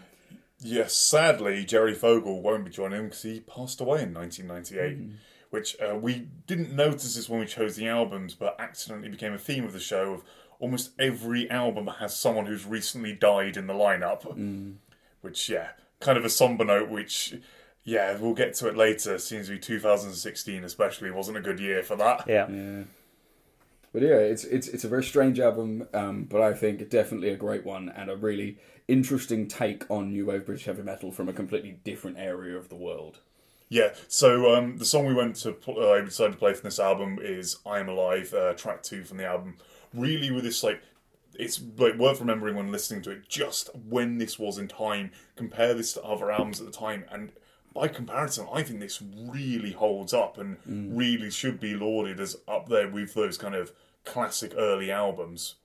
Yes, sadly, Jerry Fogle won't be joining him because he passed away in 1998. which uh, we didn't notice this when we chose the albums, but accidentally became a theme of the show. Of almost every album has someone who's recently died in the lineup, which yeah, kind of a somber note. Which yeah, we'll get to it later. Seems to be 2016, especially wasn't a good year for that. Yeah. Yeah. But yeah, it's it's it's a very strange album, um, but I think definitely a great one and a really interesting take on new wave British heavy metal from a completely different area of the world. Yeah, so um, the song we went to, pl- uh, I decided to play from this album is "I Am Alive," uh, track two from the album. Really, with this like, it's like worth remembering when listening to it. Just when this was in time, compare this to other albums at the time, and by comparison, I think this really holds up and mm. really should be lauded as up there with those kind of classic early albums.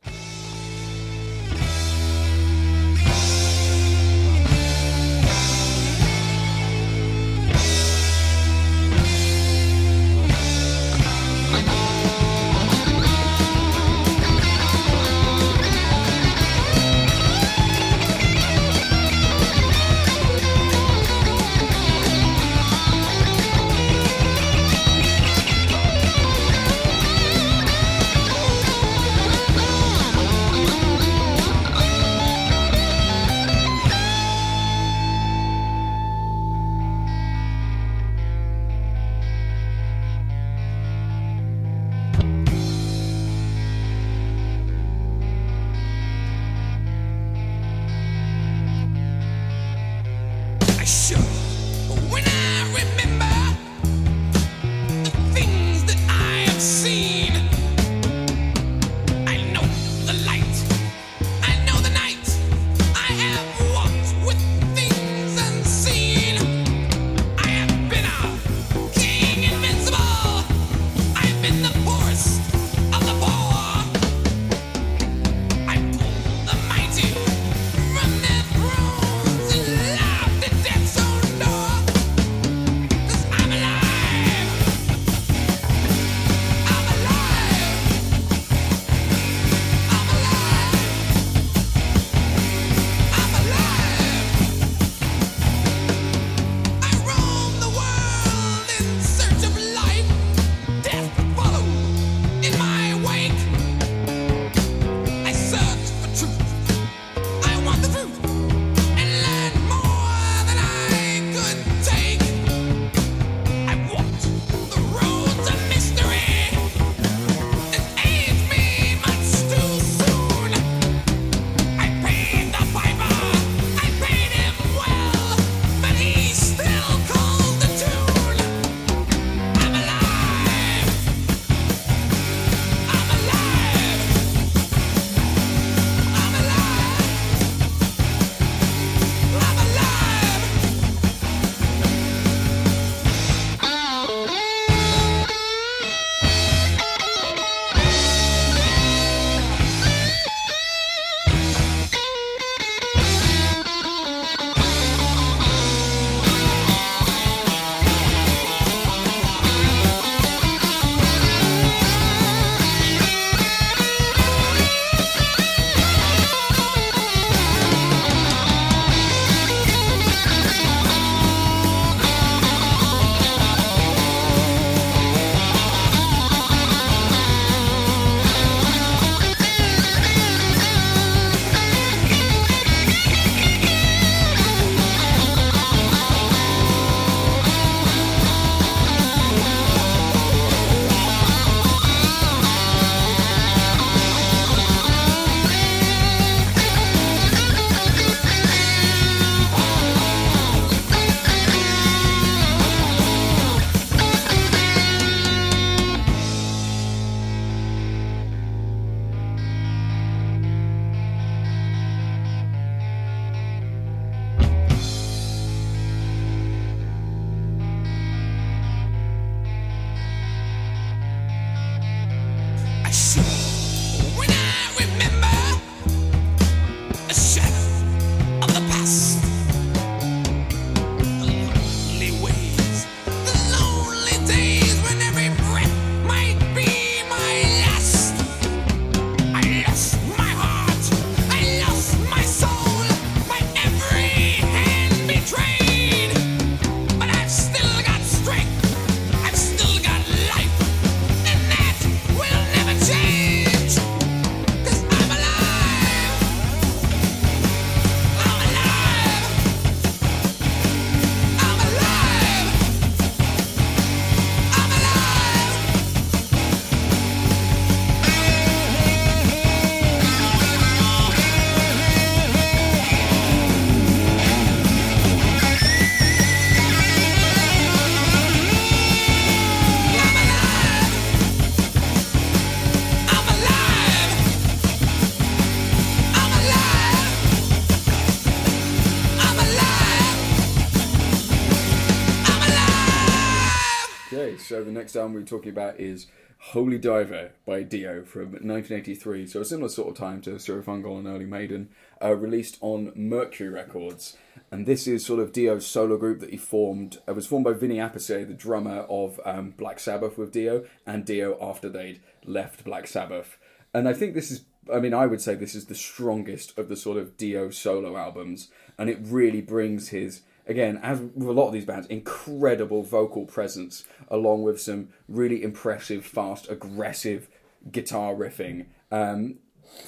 Next album we're talking about is Holy Diver by Dio from 1983. So a similar sort of time to Fungal and Early Maiden, uh, released on Mercury Records. And this is sort of Dio's solo group that he formed. It was formed by Vinny Appice, the drummer of um, Black Sabbath with Dio, and Dio after they'd left Black Sabbath. And I think this is, I mean, I would say this is the strongest of the sort of Dio solo albums. And it really brings his, again, as with a lot of these bands, incredible vocal presence, along with some really impressive, fast, aggressive guitar riffing. Um,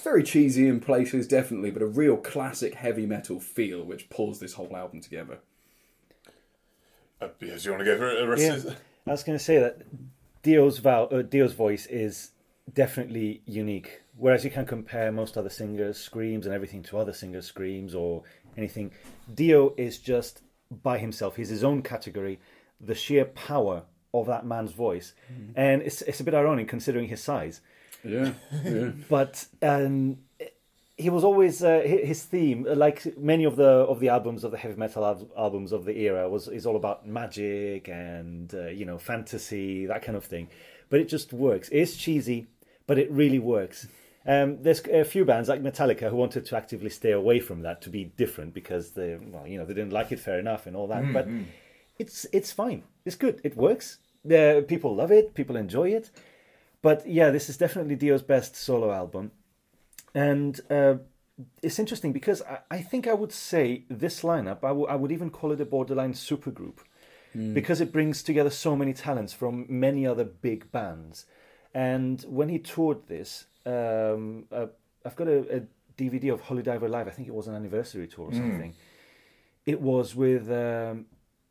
very cheesy in places, definitely, but a real classic heavy metal feel, which pulls this whole album together. Uh, yeah, do you want to go for a rest Yeah, of <laughs> I was going to say that Dio's, val- uh, Dio's voice is definitely unique. Whereas you can compare most other singers' screams and everything to other singers' screams or anything, Dio is just by himself. He's his own category. The sheer power of that man's voice, and it's it's a bit ironic considering his size. Yeah, yeah. <laughs> but um, he was always uh, his theme, like many of the of the albums of the heavy metal al- albums of the era, was is all about magic and uh, you know fantasy that kind of thing. But it just works. It's cheesy, but it really works. Um, there's a few bands like Metallica who wanted to actively stay away from that to be different because they, well, you know, they didn't like it fair enough and all that. But it's it's fine. It's good. It works. Uh, people love it. People enjoy it. But yeah, this is definitely Dio's best solo album, and uh, it's interesting because I, I think I would say this lineup. I wou- I would even call it a borderline supergroup because it brings together so many talents from many other big bands. And when he toured this, um, uh, I've got a, a DVD of Holy Diver Live. I think it was an anniversary tour or something. It was with. Um,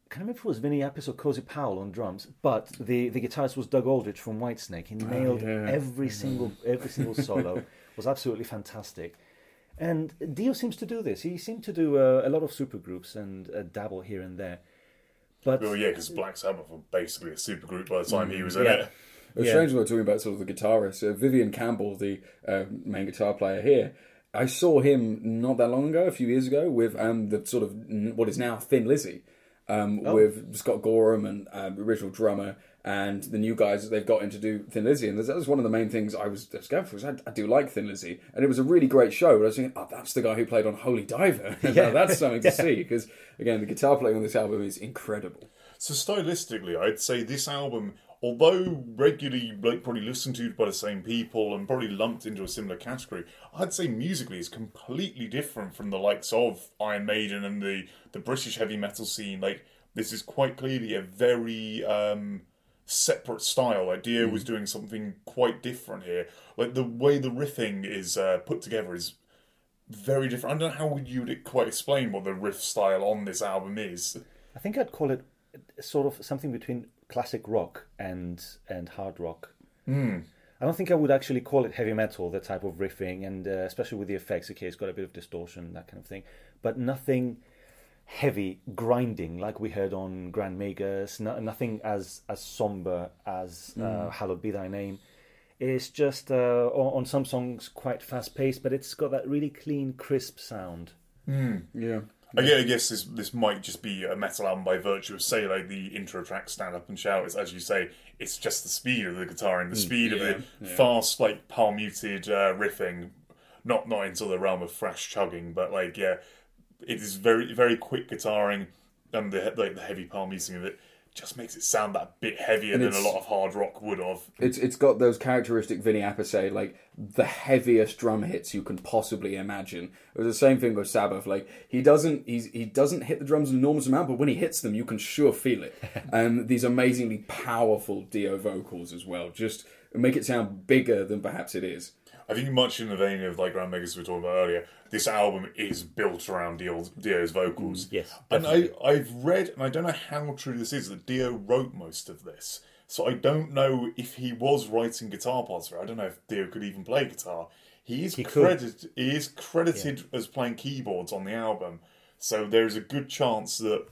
I can't remember if it was Vinny Appice or Cozy Powell on drums, but the, the guitarist was Doug Aldrich from Whitesnake. He nailed yeah. every single every single <laughs> solo. was absolutely fantastic. And Dio seems to do this. He seemed to do uh, a lot of supergroups and uh, dabble here and there. But Well, yeah, because Black Sabbath were basically a supergroup by the time he was in Yeah. it. It was Yeah. strange when we're talking about sort of the guitarist. Uh, Vivian Campbell, the uh, main guitar player here, I saw him not that long ago, a few years ago, with um, the sort of what is now Thin Lizzy, um, with Scott Gorham and um, original drummer, and the new guys that they've got in to do Thin Lizzy. And that was one of the main things I was, I was going for. Was I, I do like Thin Lizzy, and it was a really great show. But I was thinking, oh, that's the guy who played on Holy Diver. <laughs> Now that's something to <laughs> see because again, the guitar playing on this album is incredible. So stylistically, I'd say this album, although regularly like probably listened to by the same people and probably lumped into a similar category, I'd say musically is completely different from the likes of Iron Maiden and the the British heavy metal scene. Like this is quite clearly a very um, separate style. Like Dio was doing something quite different here. Like the way the riffing is uh, put together is very different. I don't know how you would you quite explain what the riff style on this album is. I think I'd call it sort of something between classic rock and and hard rock. I don't think I would actually call it heavy metal, the type of riffing, and uh, especially with the effects. Okay, it's got a bit of distortion, that kind of thing, but nothing heavy grinding like we heard on Grand Magus. No, nothing as as somber as uh, "Hallowed Be Thy Name." It's just uh, on, on some songs quite fast paced, but it's got that really clean, crisp sound. Yeah. I gue- I guess this this might just be a metal album by virtue of say like the intro track "Stand Up and Shout." It's as you say, it's just the speed of the guitar and the speed of yeah, the fast, like palm muted uh, riffing, not not into the realm of thrash chugging, but like yeah, it is very very quick guitaring and the like the heavy palm muting of it just makes it sound that bit heavier than a lot of hard rock would have. It's it's got those characteristic Vinny Appice, like the heaviest drum hits you can possibly imagine. It was the same thing with Sabbath. Like he doesn't he's he doesn't hit the drums an enormous amount, but when he hits them, you can sure feel it. <laughs> and these amazingly powerful Dio vocals as well, just make it sound bigger than perhaps it is. I think much in the vein of like Grand Magus we were talking about earlier, this album is built around Dio, Dio's vocals. Mm, yes, and I I've read and I don't know how true this is that Dio wrote most of this, so I don't know if he was writing guitar parts for. it. I don't know if Dio could even play guitar. He is could. credited. He is credited as playing keyboards on the album, so there's a good chance that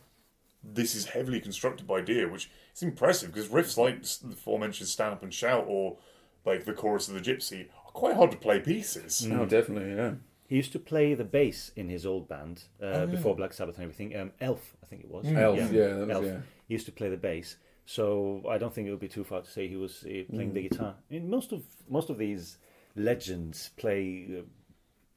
this is heavily constructed by Dio, which is impressive because riffs like the aforementioned "Stand Up and Shout" or like the chorus of the Gypsy quite hard to play pieces. Oh, definitely, yeah. He used to play the bass in his old band uh, before Black Sabbath and everything. Um, Elf, I think it was. Elf, yeah, that was- Elf. yeah. He used to play the bass. So I don't think it would be too far to say he was uh, playing the guitar. I mean, most of most of these legends play uh,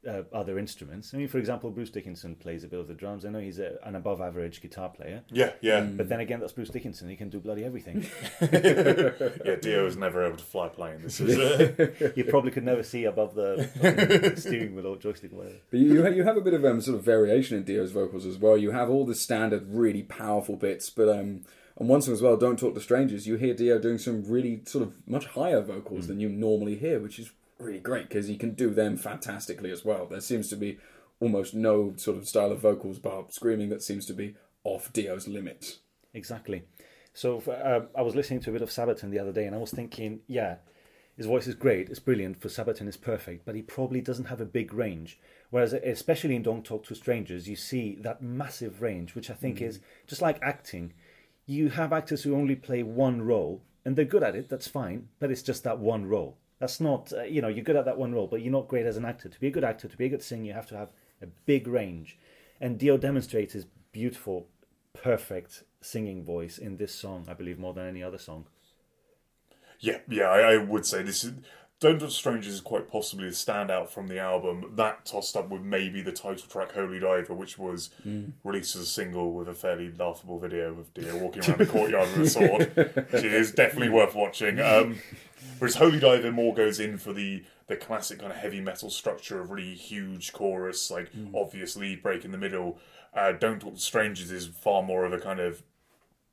uh, other instruments. I mean, for example, Bruce Dickinson plays a bit of the drums. I know he's a, an above-average guitar player, Yeah, yeah, but then again, that's Bruce Dickinson. He can do bloody everything. <laughs> yeah. <laughs> Dio was never able to fly a plane. This is uh, <laughs> you probably could never see above the fucking steering wheel or joystick, or whatever. But you you have a bit of um, sort of variation in Dio's vocals as well. You have all the standard, really powerful bits, but um, on one song as well, "Don't Talk to Strangers," you hear Dio doing some really sort of much higher vocals than you normally hear, which is really great because he can do them fantastically as well. There seems to be almost no sort of style of vocals bar screaming that seems to be off Dio's limits. Exactly. So uh, I was listening to a bit of Sabaton the other day, and I was thinking, yeah, his voice is great, it's brilliant. For Sabaton, it's perfect, but he probably doesn't have a big range. Whereas, especially in "Don't Talk to Strangers," you see that massive range, which I think is just like acting. You have actors who only play one role, and they're good at it. That's fine, but it's just that one role. That's not, uh, you know, you're good at that one role, but you're not great as an actor. To be a good actor, to be a good singer, you have to have a big range. And Dio demonstrates his beautiful, perfect singing voice in this song, I believe, more than any other song. Yeah, yeah, I, I would say this is. Don't Touch Strangers is quite possibly the standout from the album. That tossed up with maybe the title track Holy Diver, which was released as a single with a fairly laughable video of Dio walking around the courtyard with a sword, <laughs> which is definitely worth watching. Um, whereas Holy Diver more goes in for the the classic kind of heavy metal structure of really huge chorus, like obvious lead break in the middle. Uh, Don't Talk to Strangers is far more of a kind of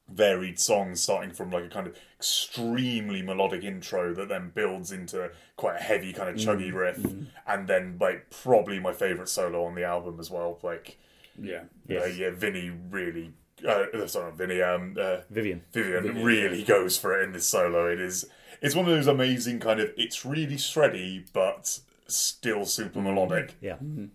varied songs starting from like a kind of extremely melodic intro that then builds into quite a heavy kind of chuggy riff and then like probably my favorite solo on the album as well like Yeah. uh, yeah Vinny really uh, sorry not Vinny um uh, Vivian. Vivian really goes for it in this solo it is it's one of those amazing kind of it's really shreddy but still super melodic Yeah. And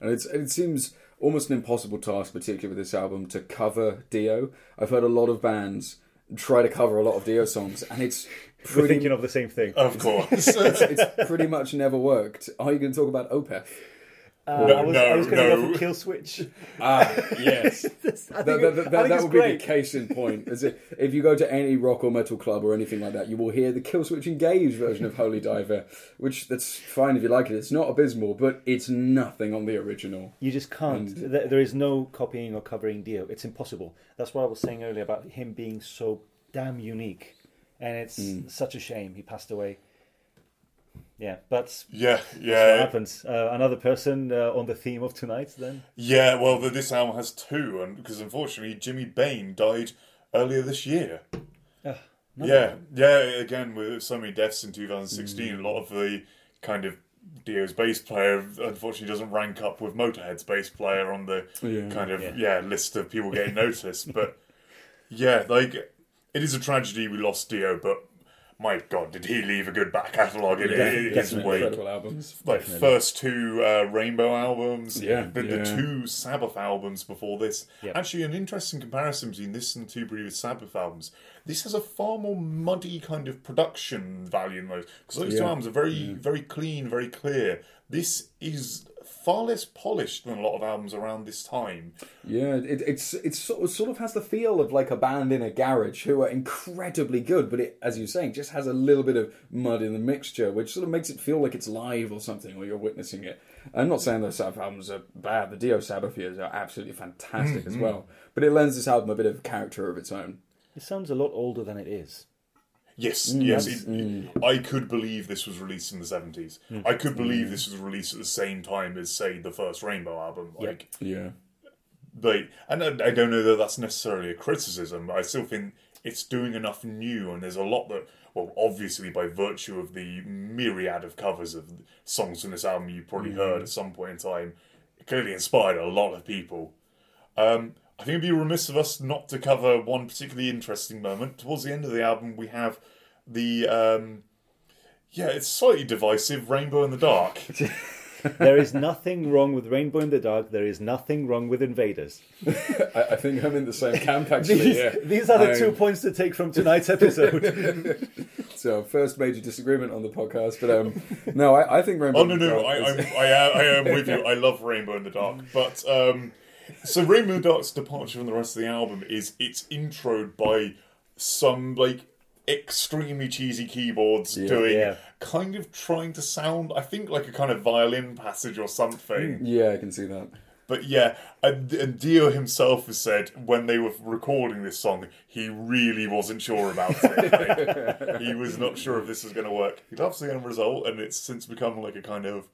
it's it seems almost an impossible task, particularly with this album, to cover Dio. I've heard a lot of bands try to cover a lot of Dio songs, and it's We're pretty, thinking of the same thing. of course <laughs> it's pretty much never worked. Are you going to talk about Opeth? Uh, No, I was, no, I was going to no. go for Killswitch. <laughs> Ah, yes. <laughs> That, that, that, that would be the case in point. Is it, <laughs> if you go to any rock or metal club or anything like that, you will hear the Killswitch Engage version of Holy Diver, which that's fine if you like it. It's not abysmal, but it's nothing on the original. You just can't. There there is no copying or covering Dio. It's impossible. That's what I was saying earlier about him being so damn unique, and it's Hmm. such a shame he passed away. Yeah, but yeah what yeah happens? Uh, another person uh, on the theme of tonight. Then Yeah, well, the, this album has two, and because unfortunately Jimmy Bain died earlier this year. yeah, yeah. Again, with so many deaths in 2016, a lot of the kind of Dio's bass player unfortunately doesn't rank up with Motorhead's bass player on the Yeah. kind of Yeah. yeah. list of people getting noticed. But yeah, like it is a tragedy we lost Dio, but my God, did he leave a good back catalogue in, Yeah, in his definitely wake? incredible albums. like first two uh, Rainbow albums, Yeah, the, the two Sabbath albums before this. Yep. Actually, an interesting comparison between this and the two previous Sabbath albums. This has a far more muddy kind of production value in those because those two Yeah, albums are very, very clean, very clear. This is far less polished than a lot of albums around this time. Yeah, it, it's it's sort of, sort of has the feel of like a band in a garage who are incredibly good, but it, as you're saying, just has a little bit of mud in the mixture, which sort of makes it feel like it's live or something, or you're witnessing it. I'm not saying those Sabbath albums are bad. The Dio Sabbath years are absolutely fantastic as mm-hmm. well, but it lends this album a bit of character of its own. it sounds a lot older than it is. Yes, Mm, yes. It, I could believe this was released in the seventies. I could believe this was released at the same time as, say, the first Rainbow album. Like, Yeah, like, and I, I don't know that that's necessarily a criticism. But I still think it's doing enough new, and there's a lot that, well, obviously by virtue of the myriad of covers of songs from this album you probably heard at some point in time, it clearly inspired a lot of people. Um, I think it'd be remiss of us not to cover one particularly interesting moment. Towards the end of the album, we have the um, yeah, it's slightly divisive Rainbow in the Dark. <laughs> There is nothing wrong with Rainbow in the Dark. There is nothing wrong with Invaders. I, I think I'm in the same camp <laughs> actually. These, yeah. these are the I'm- two points to take from tonight's episode. <laughs> So first major disagreement on the podcast, but um, no, I, I think Rainbow. Oh no, in the no, Dark I, is- I'm, I, I am with you. I love Rainbow in the Dark, but um, so Rainbow Dark's departure from the rest of the album is it's introed by some like extremely cheesy keyboards doing Yeah. kind of trying to sound I think like a kind of violin passage or something. Hmm. Yeah, I can see that. But yeah, and, and Dio himself has said when they were recording this song, he really wasn't sure about it. <laughs> He was not sure if this was going to work. He loves the end result, and it's since become like a kind of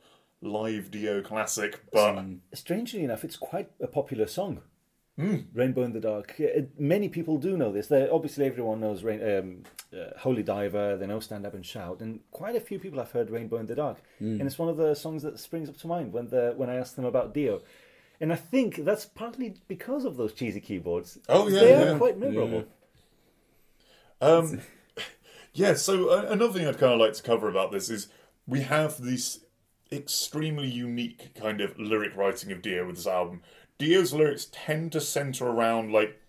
live Dio classic. But Strangely enough, it's quite a popular song. Hmm. Rainbow in the Dark. Many people do know this. They, obviously, everyone knows Rain, um, uh, Holy Diver. They know Stand Up and Shout, and quite a few people have heard Rainbow in the Dark. Hmm. And it's one of the songs that springs up to mind when the when I ask them about Dio. And I think that's partly because of those cheesy keyboards. Oh, yeah, they yeah. are quite memorable. Um, <laughs> yeah, so uh, another thing I'd kind of like to cover about this is we have this extremely unique kind of lyric writing of Dio with this album. Dio's lyrics tend to center around like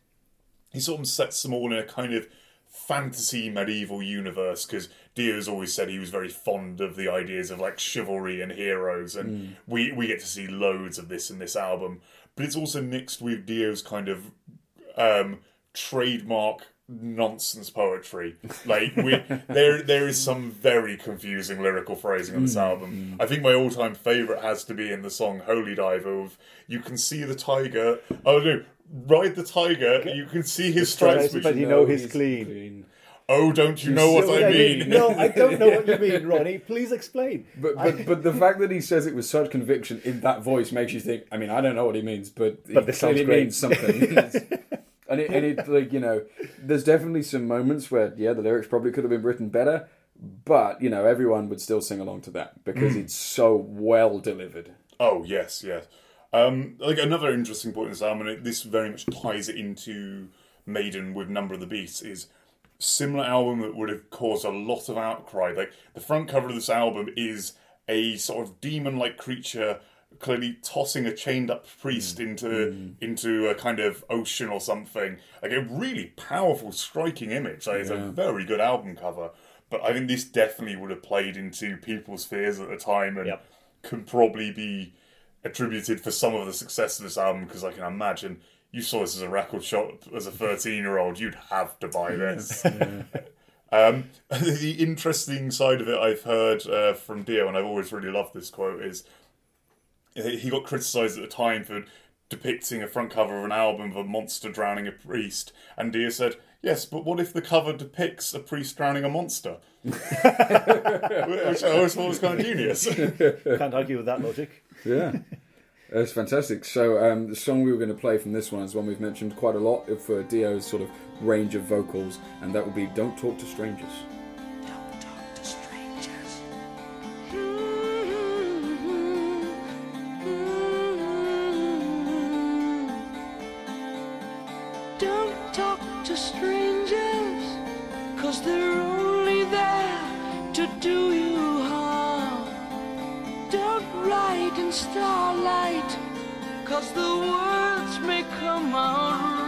he sort of sets them all in a kind of fantasy medieval universe because Dio's always said he was very fond of the ideas of like chivalry and heroes, and we we get to see loads of this in this album. But it's also mixed with Dio's kind of um, trademark nonsense poetry. Like we, there, there is some very confusing lyrical phrasing on this hmm. album. Hmm. I think my all-time favorite has to be in the song "Holy Diver." Of you can see the tiger. Oh no, ride the tiger. You can see his stripes. But Which, you know he's clean. oh, don't you know what I what I mean? No, I don't know what you mean, <laughs> Ronnie. Please explain. But but, but the fact that he says it with such conviction in that voice makes you think. I mean, I don't know what he means, but, But this sounds great. means something. <laughs> And it, and it <laughs> like you know, there's definitely some moments where yeah, the lyrics probably could have been written better, but you know, everyone would still sing along to that because it's so well delivered. Oh yes, yes. Um, like another interesting point in this album, and it, this very much ties it into Maiden with Number of the Beast, is similar album that would have caused a lot of outcry. Like the front cover of this album is a sort of demon-like creature clearly tossing a chained up priest into into a kind of ocean or something. Like a really powerful, striking image. Like, It's a very good album cover. But I think this definitely would have played into people's fears at the time and Yep. could probably be attributed for some of the success of this album because I can imagine you saw this as a record shop as a <laughs> 13 year old, you'd have to buy this. <laughs> um, <laughs> the interesting side of it I've heard uh, from Dio, and I've always really loved this quote, is he got criticised at the time for depicting a front cover of an album of a monster drowning a priest, and Dio said, Yes, but what if the cover depicts a priest drowning a monster? Which I always thought was kind of genius. <laughs> Can't argue with that logic. Yeah. That's fantastic. So um, the song we were going to play from this one is one we've mentioned quite a lot for Dio's sort of range of vocals, and that will be "Don't Talk to Strangers." Starlight, cause the words may come out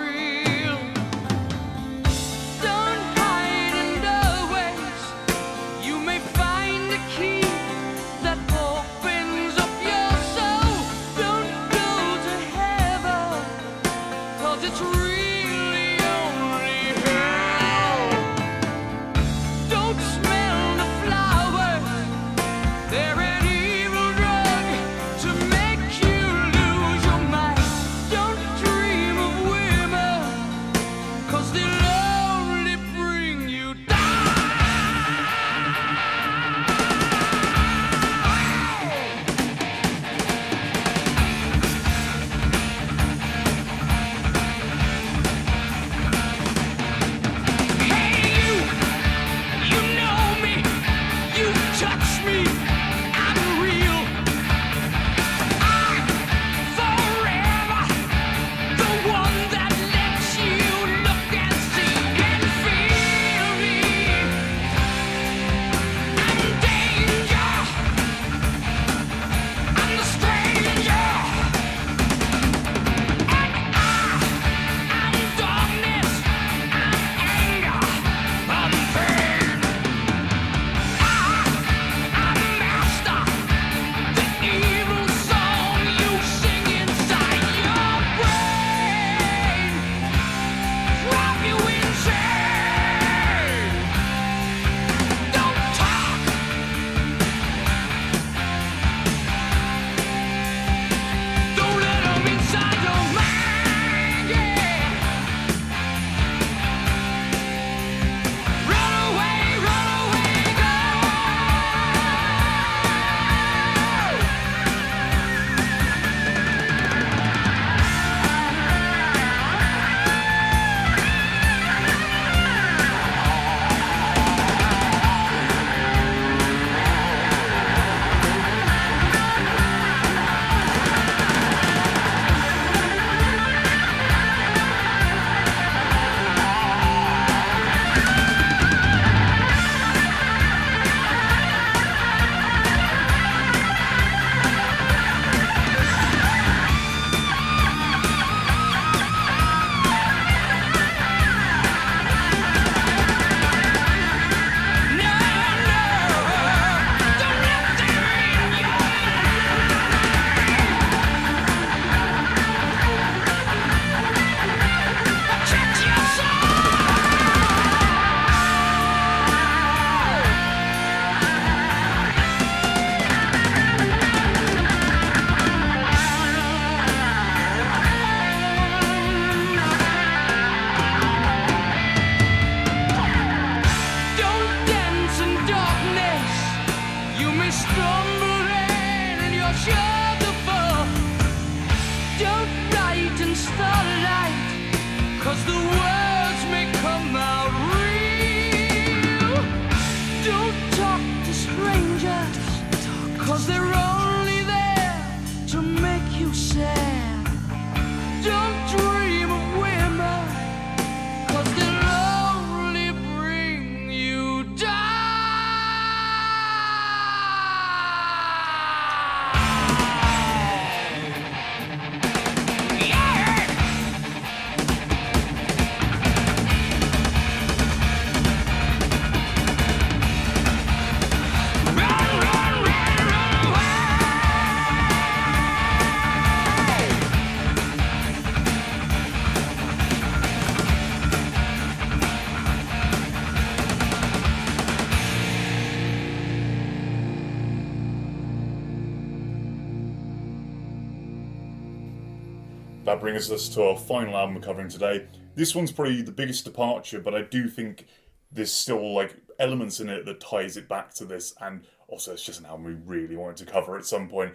That brings us to our final album we're covering today. This one's probably the biggest departure, but I do think there's still like elements in it that ties it back to this, and also it's just an album we really wanted to cover at some point.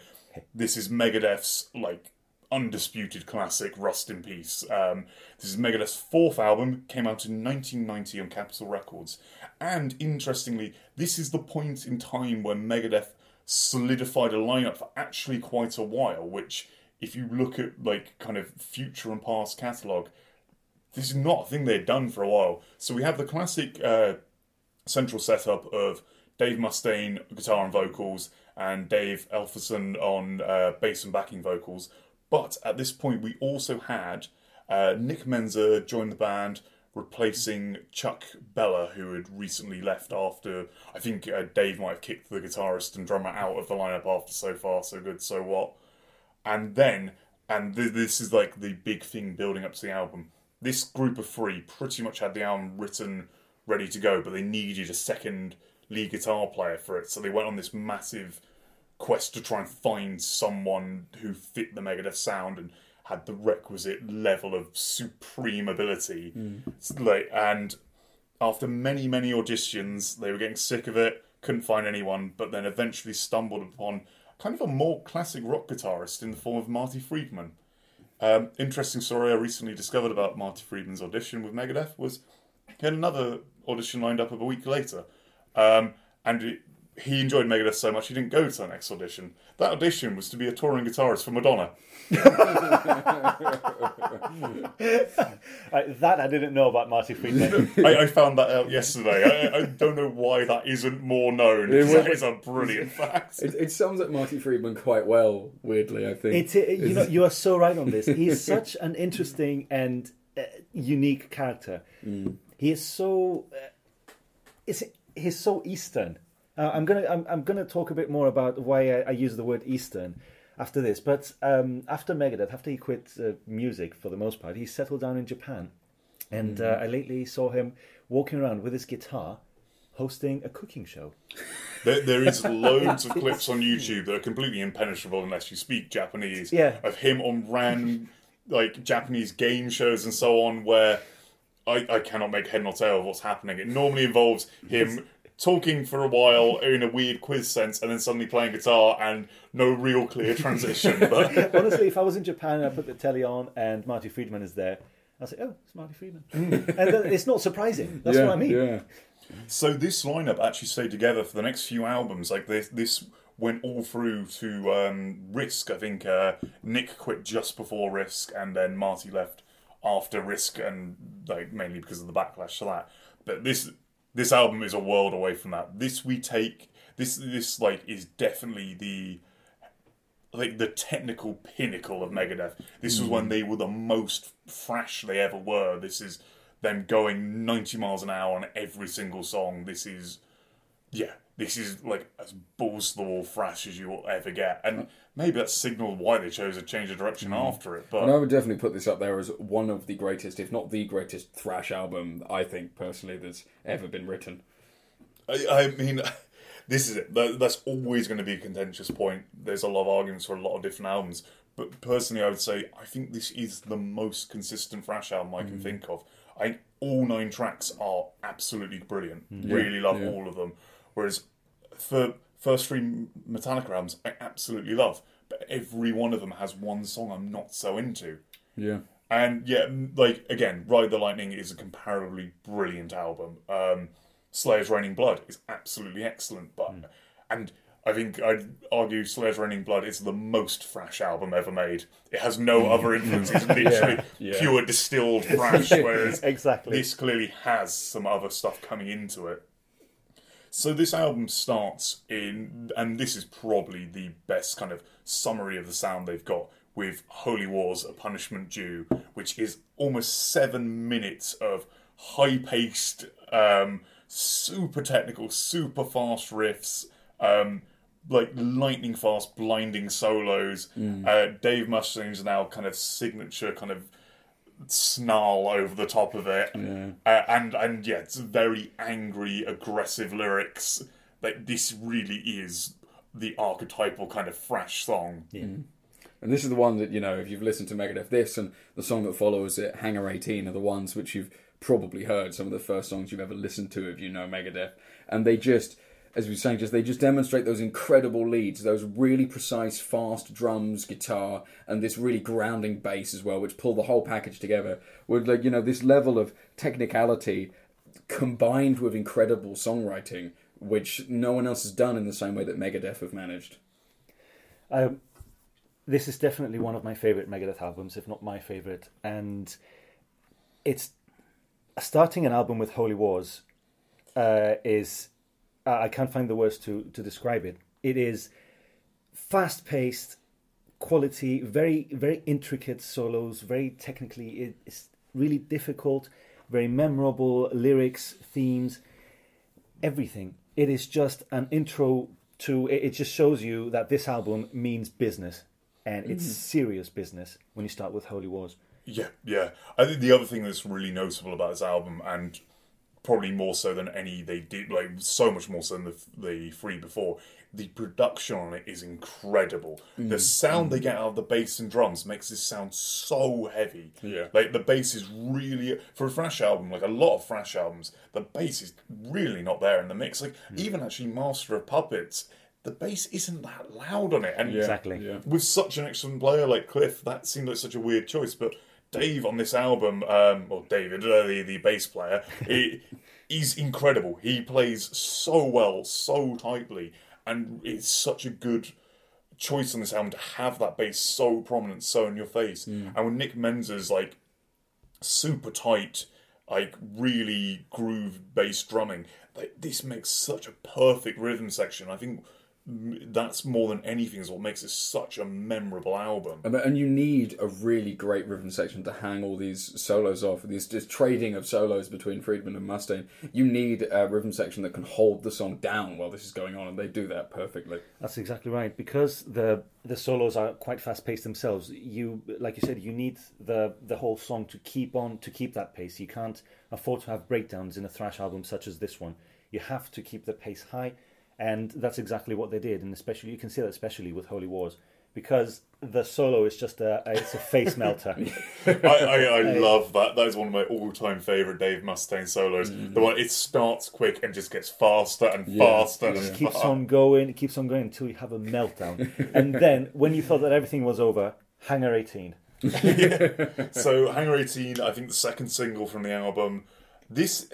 This is Megadeth's like undisputed classic, Rust in Peace. Um, this is Megadeth's fourth album, came out in 1990 on Capitol Records, and interestingly, this is the point in time where Megadeth solidified a lineup for actually quite a while, which if you look at like kind of future and past catalogue, this is not a thing they'd done for a while. So we have the classic uh, central setup of Dave Mustaine guitar and vocals, and Dave Ellefson on uh, bass and backing vocals. But at this point, we also had uh, Nick Menza join the band, replacing Chuck Behler, who had recently left after. I think uh, Dave might have kicked the guitarist and drummer out of the lineup after So Far, So Good, So What and then and th- this is like the big thing building up to the album. This group of three pretty much had the album written ready to go but they needed a second lead guitar player for it. So they went on this massive quest to try and find someone who fit the megadeth sound and had the requisite level of supreme ability. Mm. It's like and after many many auditions they were getting sick of it couldn't find anyone but then eventually stumbled upon kind of a more classic rock guitarist in the form of Marty Friedman. Um, interesting story I recently discovered about Marty Friedman's audition with Megadeth was he had another audition lined up a week later, um, and it, he enjoyed Megadeth so much he didn't go to the next audition. That audition was to be a touring guitarist for Madonna. <laughs> Right, that I didn't know about Marty Friedman. <laughs> I, I found that out yesterday. I, I don't know why that isn't more known. Yeah, well- that is a brilliant <laughs> fact. It, it sums up Marty Friedman quite well, weirdly, I think. It's it, you know you are so right on this. He's such an interesting and uh, unique character. He is so uh, is he's so Eastern. Uh, I'm gonna I'm, I'm gonna talk a bit more about why I, I use the word Eastern after this. But um, after Megadeth, after he quit uh, music for the most part, he settled down in Japan, and uh, I lately saw him walking around with his guitar, hosting a cooking show. <laughs> There, there is loads of <laughs> clips on YouTube that are completely impenetrable unless you speak Japanese. Yeah. Of him on random like Japanese game shows and so on where I, I cannot make head nor tail of what's happening. It normally involves him talking for a while in a weird quiz sense and then suddenly playing guitar and no real clear transition. <laughs> But Honestly, if I was in Japan and I put the telly on and Marty Friedman is there, I'd say, "Oh, it's Marty Friedman," and then it's not surprising. That's yeah, what I mean. Yeah. So this lineup actually stayed together for the next few albums. Like this, this went all through to um, Risk. I think uh, Nick quit just before Risk, and then Marty left after Risk, and like mainly because of the backlash to that. But this this album is a world away from that. This we take this this like is definitely the like the technical pinnacle of Megadeth. This was when mm. they were the most thrash they ever were. This is them going 90 miles an hour on every single song. This is, yeah, this is like as balls to the wall thrash as you will ever get. And maybe that signaled why they chose to change the direction hmm. after it. But And I would definitely put this up there as one of the greatest, if not the greatest, thrash album I think personally that's ever been written. I, I mean, <laughs> this is it. That's always going to be a contentious point. There's a lot of arguments for a lot of different albums. But personally, I would say I think this is the most consistent thrash album I can hmm. think of. I all nine tracks are absolutely brilliant. Hmm. Really love yeah. all of them. Whereas for first three Metallica albums, I absolutely love. But every one of them has one song I'm not so into. Yeah. And yeah, like again, Ride the Lightning is a comparably brilliant album. Um, Slayer's Reign in Blood is absolutely excellent, but and I think I'd argue Slayer's Reign in Blood is the most thrash album ever made. It has no other influence. It's <laughs> literally yeah. pure distilled thrash, <laughs> whereas Exactly. this clearly has some other stuff coming into it. So this album starts in, and this is probably the best kind of summary of the sound they've got with Holy Wars: A Punishment Due, which is almost seven minutes of high-paced, um, super technical, super fast riffs, um, like lightning fast, blinding solos. Uh, Dave Mustaine's now kind of signature kind of snarl over the top of it, uh, and and yeah, it's very angry, aggressive lyrics. Like this really is the archetypal kind of thrash song. And this is the one that, you know, if you've listened to Megadeth, this and the song that follows it, Hangar 18, are the ones which you've probably heard, some of the first songs you've ever listened to if you know Megadeth. And they just, as we were saying, just they just demonstrate those incredible leads, those really precise, fast drums, guitar, and this really grounding bass as well, which pull the whole package together. With like, you know, this level of technicality combined with incredible songwriting, which no one else has done in the same way that Megadeth have managed. Um, this is definitely one of my favorite Megadeth albums, if not my favorite. And it's starting an album with Holy Wars uh, is uh, I can't find the words to to describe it. It is fast paced, quality, very very intricate solos, very technically it's really difficult, very memorable lyrics, themes, everything. It is just an intro to. It, it just shows you that this album means business, and it's serious business when you start with Holy Wars. Yeah, yeah. I think the other thing that's really noticeable about this album, and probably more so than any they did, like so much more so than the, the three before, the production on it is incredible. The mm. sound they mm. get out of the bass and drums makes this sound so heavy. Yeah. Like the bass is really for a thrash album, like a lot of thrash albums, the bass is really not there in the mix. Like mm. even actually Master of Puppets. The bass isn't that loud on it, and yeah. Exactly. Yeah. with such an excellent player like Cliff, that seemed like such a weird choice. But Dave on this album, um, or David, uh, the the bass player, he, he's incredible. He plays so well, so tightly, and it's such a good choice on this album to have that bass so prominent, so in your face. And with Nick Menza's like super tight, like really groove bass drumming, like, this makes such a perfect rhythm section. I think mm, that's more than anything is what makes it such a memorable album. And, and you need a really great rhythm section to hang all these solos off. These just trading of solos between Friedman and Mustaine. You need a rhythm section that can hold the song down while this is going on, and they do that perfectly. That's exactly right. Because the the solos are quite fast paced themselves. You, like you said, you need the the whole song to keep on to keep that pace. You can't afford to have breakdowns in a thrash album such as this one. You have to keep the pace high, and that's exactly what they did. And especially you can see that especially with Holy Wars because the solo is just a, a it's a face melter. <laughs> I, I, I <laughs> love that. That is one of my all-time favorite Dave Mustaine solos. The mm-hmm. one it starts quick and just gets faster and faster. It and just keeps on going, it keeps on going until you have a meltdown. <laughs> and then when you thought that everything was over, Hangar 18. So Hangar 18, I think the second single from the album. This,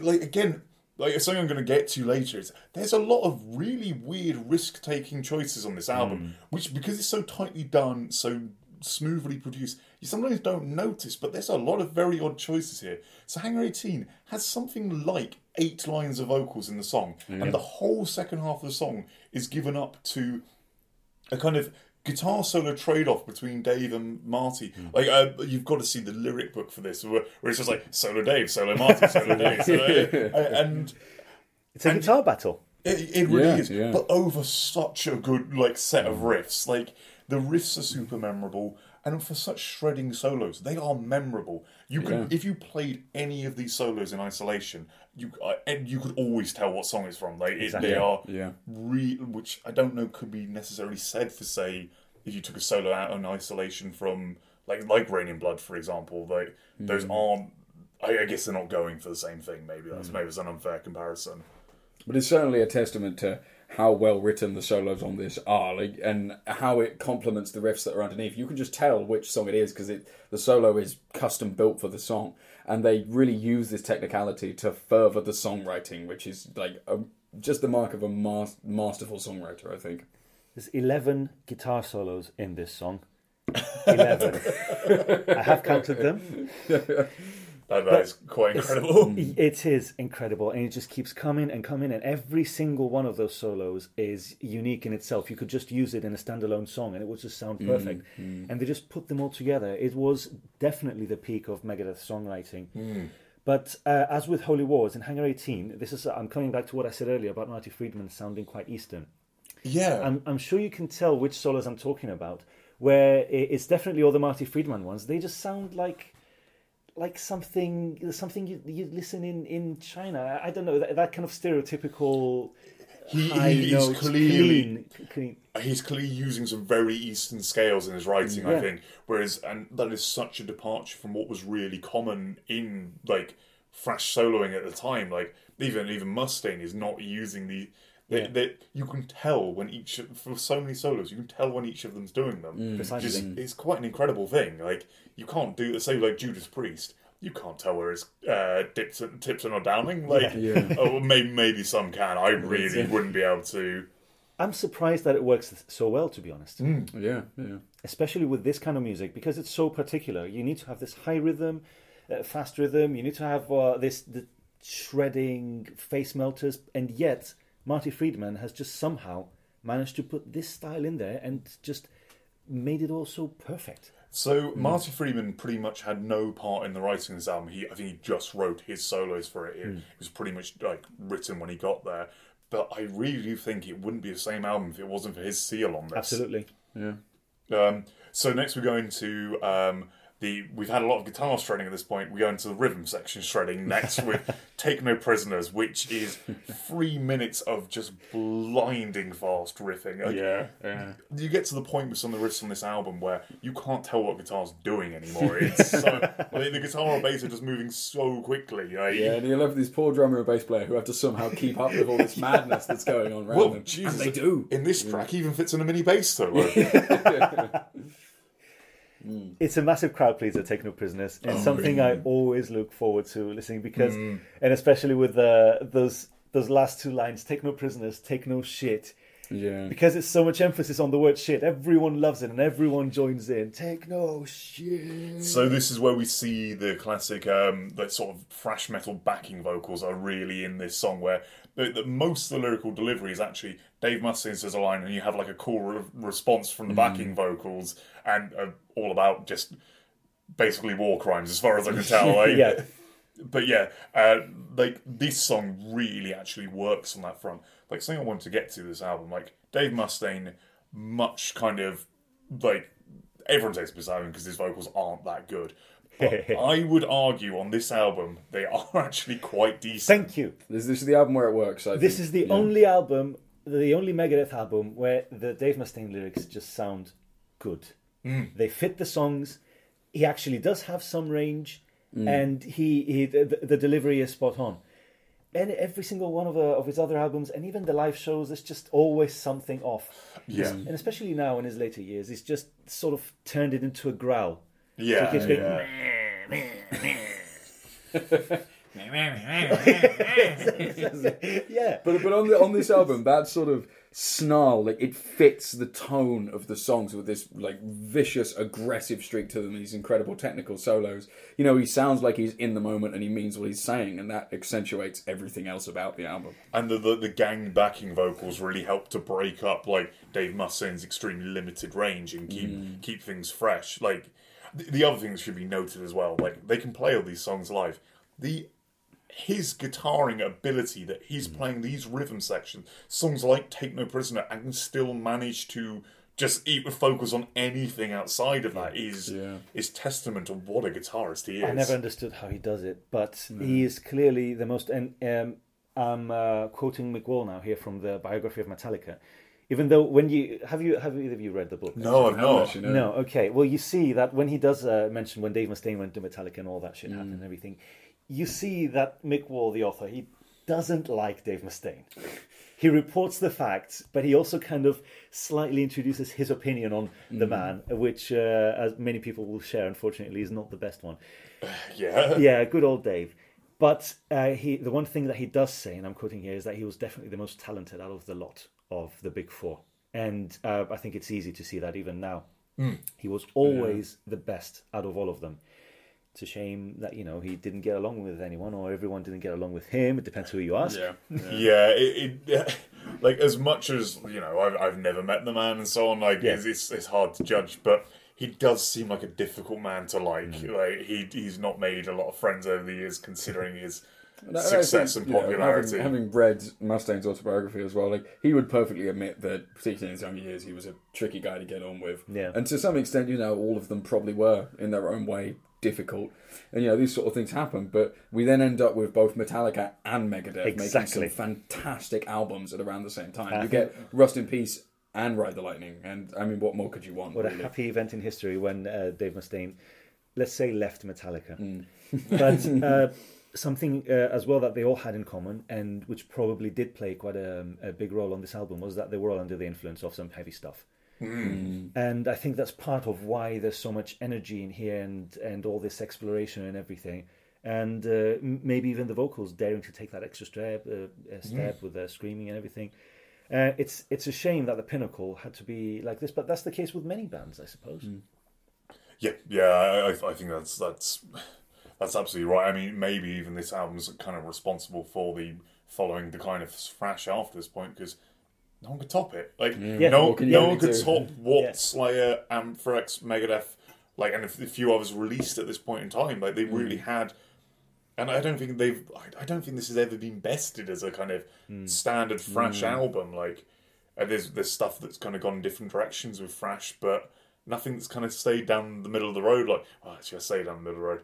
like again, like it's something I'm going to get to later. Is there's a lot of really weird risk-taking choices on this album, mm. which because it's so tightly done, so smoothly produced, you sometimes don't notice. But there's a lot of very odd choices here. So Hangar 18 has something like eight lines of vocals in the song, and the whole second half of the song is given up to a kind of guitar solo trade-off between Dave and Marty. Like uh, you've got to see the lyric book for this, where, where it's just like solo Dave, solo Marty, solo Dave, solo, <laughs> and It's a guitar battle. it, it really Yeah, is. yeah. But over such a good like set of riffs, like the riffs are super memorable. And for such shredding solos, they are memorable. You could, Yeah. if you played any of these solos in isolation, you uh, and you could always tell what song it's from. Like it, Exactly. they are Yeah. re- which I don't know could be necessarily said for say if you took a solo out in isolation from like like Reign in Blood for example. Like those aren't. I, I guess they're not going for the same thing. Maybe that's maybe it's an unfair comparison. But it's certainly a testament to how well written the solos on this are, like, and how it complements the riffs that are underneath. You can just tell which song it is because it the solo is custom built for the song, and they really use this technicality to further the songwriting, which is like a, just the mark of a mas- masterful songwriter, I think. There's 11 guitar solos in this song. 11. <laughs> I have counted them. <laughs> That, that is quite incredible. <laughs> Mm. It is incredible, and it just keeps coming and coming, and every single one of those solos is unique in itself. You could just use it in a standalone song, and it would just sound mm, perfect. Mm. And they just put them all together. It was definitely the peak of Megadeth songwriting. But uh, as with Holy Wars in Hangar 18, this is I'm coming back to what I said earlier about Marty Friedman sounding quite Eastern. yeah. I'm, I'm sure you can tell which solos I'm talking about. Where it's definitely all the Marty Friedman ones. They just sound like like something something you, you listen in in China. I, don't know that, that kind of stereotypical He- he is clearly- clean, clean. he's clearly using some very Eastern scales in his writing, I think. Whereas, and that is such a departure from what was really common in like thrash soloing at the time. Like even even Mustaine is not using the. They, Yeah. they, you can tell when each for so many solos, you can tell when each of them's doing them. Precisely. Just, it's quite an incredible thing. Like you can't do the same like Judas Priest. You can't tell where it's uh, Dipson, Tipton or Downing. Like, Yeah. <laughs> oh, maybe maybe some can. I really wouldn't be able to. I'm surprised that it works so well, to be honest. Yeah, yeah. especially with this kind of music because it's so particular. You need to have this high rhythm, uh, fast rhythm. You need to have uh, this the shredding face melters, and yet Marty Friedman has just somehow managed to put this style in there and just made it all so perfect. So Marty Friedman pretty much had no part in the writing of this album. He, I think he just wrote his solos for it. It was pretty much like written when he got there. But I really do think it wouldn't be the same album if it wasn't for his seal on this. Absolutely. Yeah. Um, so next we're going to um, the. We've had a lot of guitar shredding at this point. We go into the rhythm section shredding next <laughs> with "Take No Prisoners," which is three minutes of just blinding fast riffing. Like, Yeah, yeah. you get to the point with some of the riffs on this album where you can't tell what guitar's doing anymore. It's so <laughs> like, the guitar or bass are just moving so quickly. Like, Yeah, and you love these poor drummer and bass player who have to somehow keep up with all this <laughs> madness that's going on around Well, them. Jesus, and they do. In this track, he even fits in a mini bass solo. It's a massive crowd pleaser, Take No Prisoners. It's Oh, something I always look forward to listening because, and especially with uh, those those last two lines, Take No Prisoners, Take No Shit. Yeah. Because it's so much emphasis on the word shit. Everyone loves it and everyone joins in. Take no shit. So this is where we see the classic, um, the sort of thrash metal backing vocals are really in this song, where the, the, most of the lyrical delivery is actually Dave Mustaine says a line, and you have like a cool re- response from the backing vocals, and uh, all about just basically war crimes, as far as I can tell. <laughs> Like, Yeah. but yeah, uh, like this song really actually works on that front. Like something I wanted to get to this album, like Dave Mustaine, much kind of like everyone takes this album because his vocals aren't that good. But <laughs> I would argue on this album they <laughs> are actually quite decent. Thank you. This, this is the album where it works. I This think. is the Yeah. only album, the only Megadeth album where the Dave Mustaine lyrics just sound good. Mm. They fit the songs. He actually does have some range, mm. and he, he the, the delivery is spot on. And every single one of, the, of his other albums, and even the live shows, there's just always something off. Yeah. and especially now in his later years, he's just sort of turned it into a growl. Yeah, So he keeps yeah. going, <laughs> yeah. <laughs> But but on the on this album, that sort of snarl, like it fits the tone of the songs with this like vicious, aggressive streak to them. These incredible technical solos. You know, he sounds like he's in the moment and he means what he's saying, and that accentuates everything else about the album. And the, the the gang backing vocals really help to break up like Dave Mustaine's extremely limited range and keep mm. keep things fresh. Like the, the other things should be noted as well. Like they can play all these songs live. The his guitaring ability that he's playing these rhythm sections, songs like "Take No Prisoner," and can still manage to just eat focus on anything outside of that is Yeah. is testament to what a guitarist he is. I never understood how he does it, but he is clearly the most. And um, I'm uh, quoting Mick Wall now here from the biography of Metallica. Even though when you have you have either of you read the book? No, I've not. much, you know? No, okay. Well, you see that when he does uh, mention when Dave Mustaine went to Metallica and all that shit happened and everything, you see that Mick Wall, the author, he doesn't like Dave Mustaine. he reports the facts, but he also kind of slightly introduces his opinion on the man, which, uh, as many people will share, unfortunately, is not the best one. <sighs> Yeah. Yeah, good old Dave. But uh, he, the one thing that he does say, and I'm quoting here, is that he was definitely the most talented out of the lot of the big four. And uh, I think it's easy to see that even now. He was always the best out of all of them. It's a shame that you know he didn't get along with anyone, or everyone didn't get along with him. It depends who you ask. Yeah. <laughs> Yeah, it, it <laughs> like as much as you know, I've, I've never met the man and so on. Like, Yeah. it's, it's it's hard to judge, but he does seem like a difficult man to like. Mm. Like, he he's not made a lot of friends over the years, considering his <laughs> And I- I success think, and you know, popularity. having, having read Mustaine's autobiography as well, like he would perfectly admit that, particularly in his younger years, he was a tricky guy to get on with. Yeah. And to some extent, you know, all of them probably were in their own way difficult, and you know these sort of things happen. But we then end up with both Metallica and Megadeth Exactly. making some fantastic albums at around the same time. I you get Rust in Peace and Ride the Lightning, and I mean, what more could you want? What a happy event in history when uh, Dave Mustaine, let's say, left Metallica. Mm. <laughs> but <laughs> uh, something uh, as well that they all had in common, and which probably did play quite a, a big role on this album, was that they were all under the influence of some heavy stuff. And I think that's part of why there's so much energy in here and, and all this exploration and everything. And uh, maybe even the vocals daring to take that extra step, uh, uh, step with the screaming and everything. Uh, it's it's a shame that the pinnacle had to be like this, but that's the case with many bands, I suppose. Yeah, yeah, I, I think that's that's that's absolutely right. I mean, maybe even this album's kind of responsible for the following decline of thrash after this point because no one could top it. Like Yeah. no, What no one could top what Yeah. Slayer, Anthrax, Megadeth, like, and a few others released at this point in time. Like they really had. And I don't think they've. I- I don't think this has ever been bested as a kind of standard thrash album. Like, and there's there's stuff that's kind of gone in different directions with thrash, but nothing that's kind of stayed down the middle of the road. Like, well, actually, I say down the middle of the road.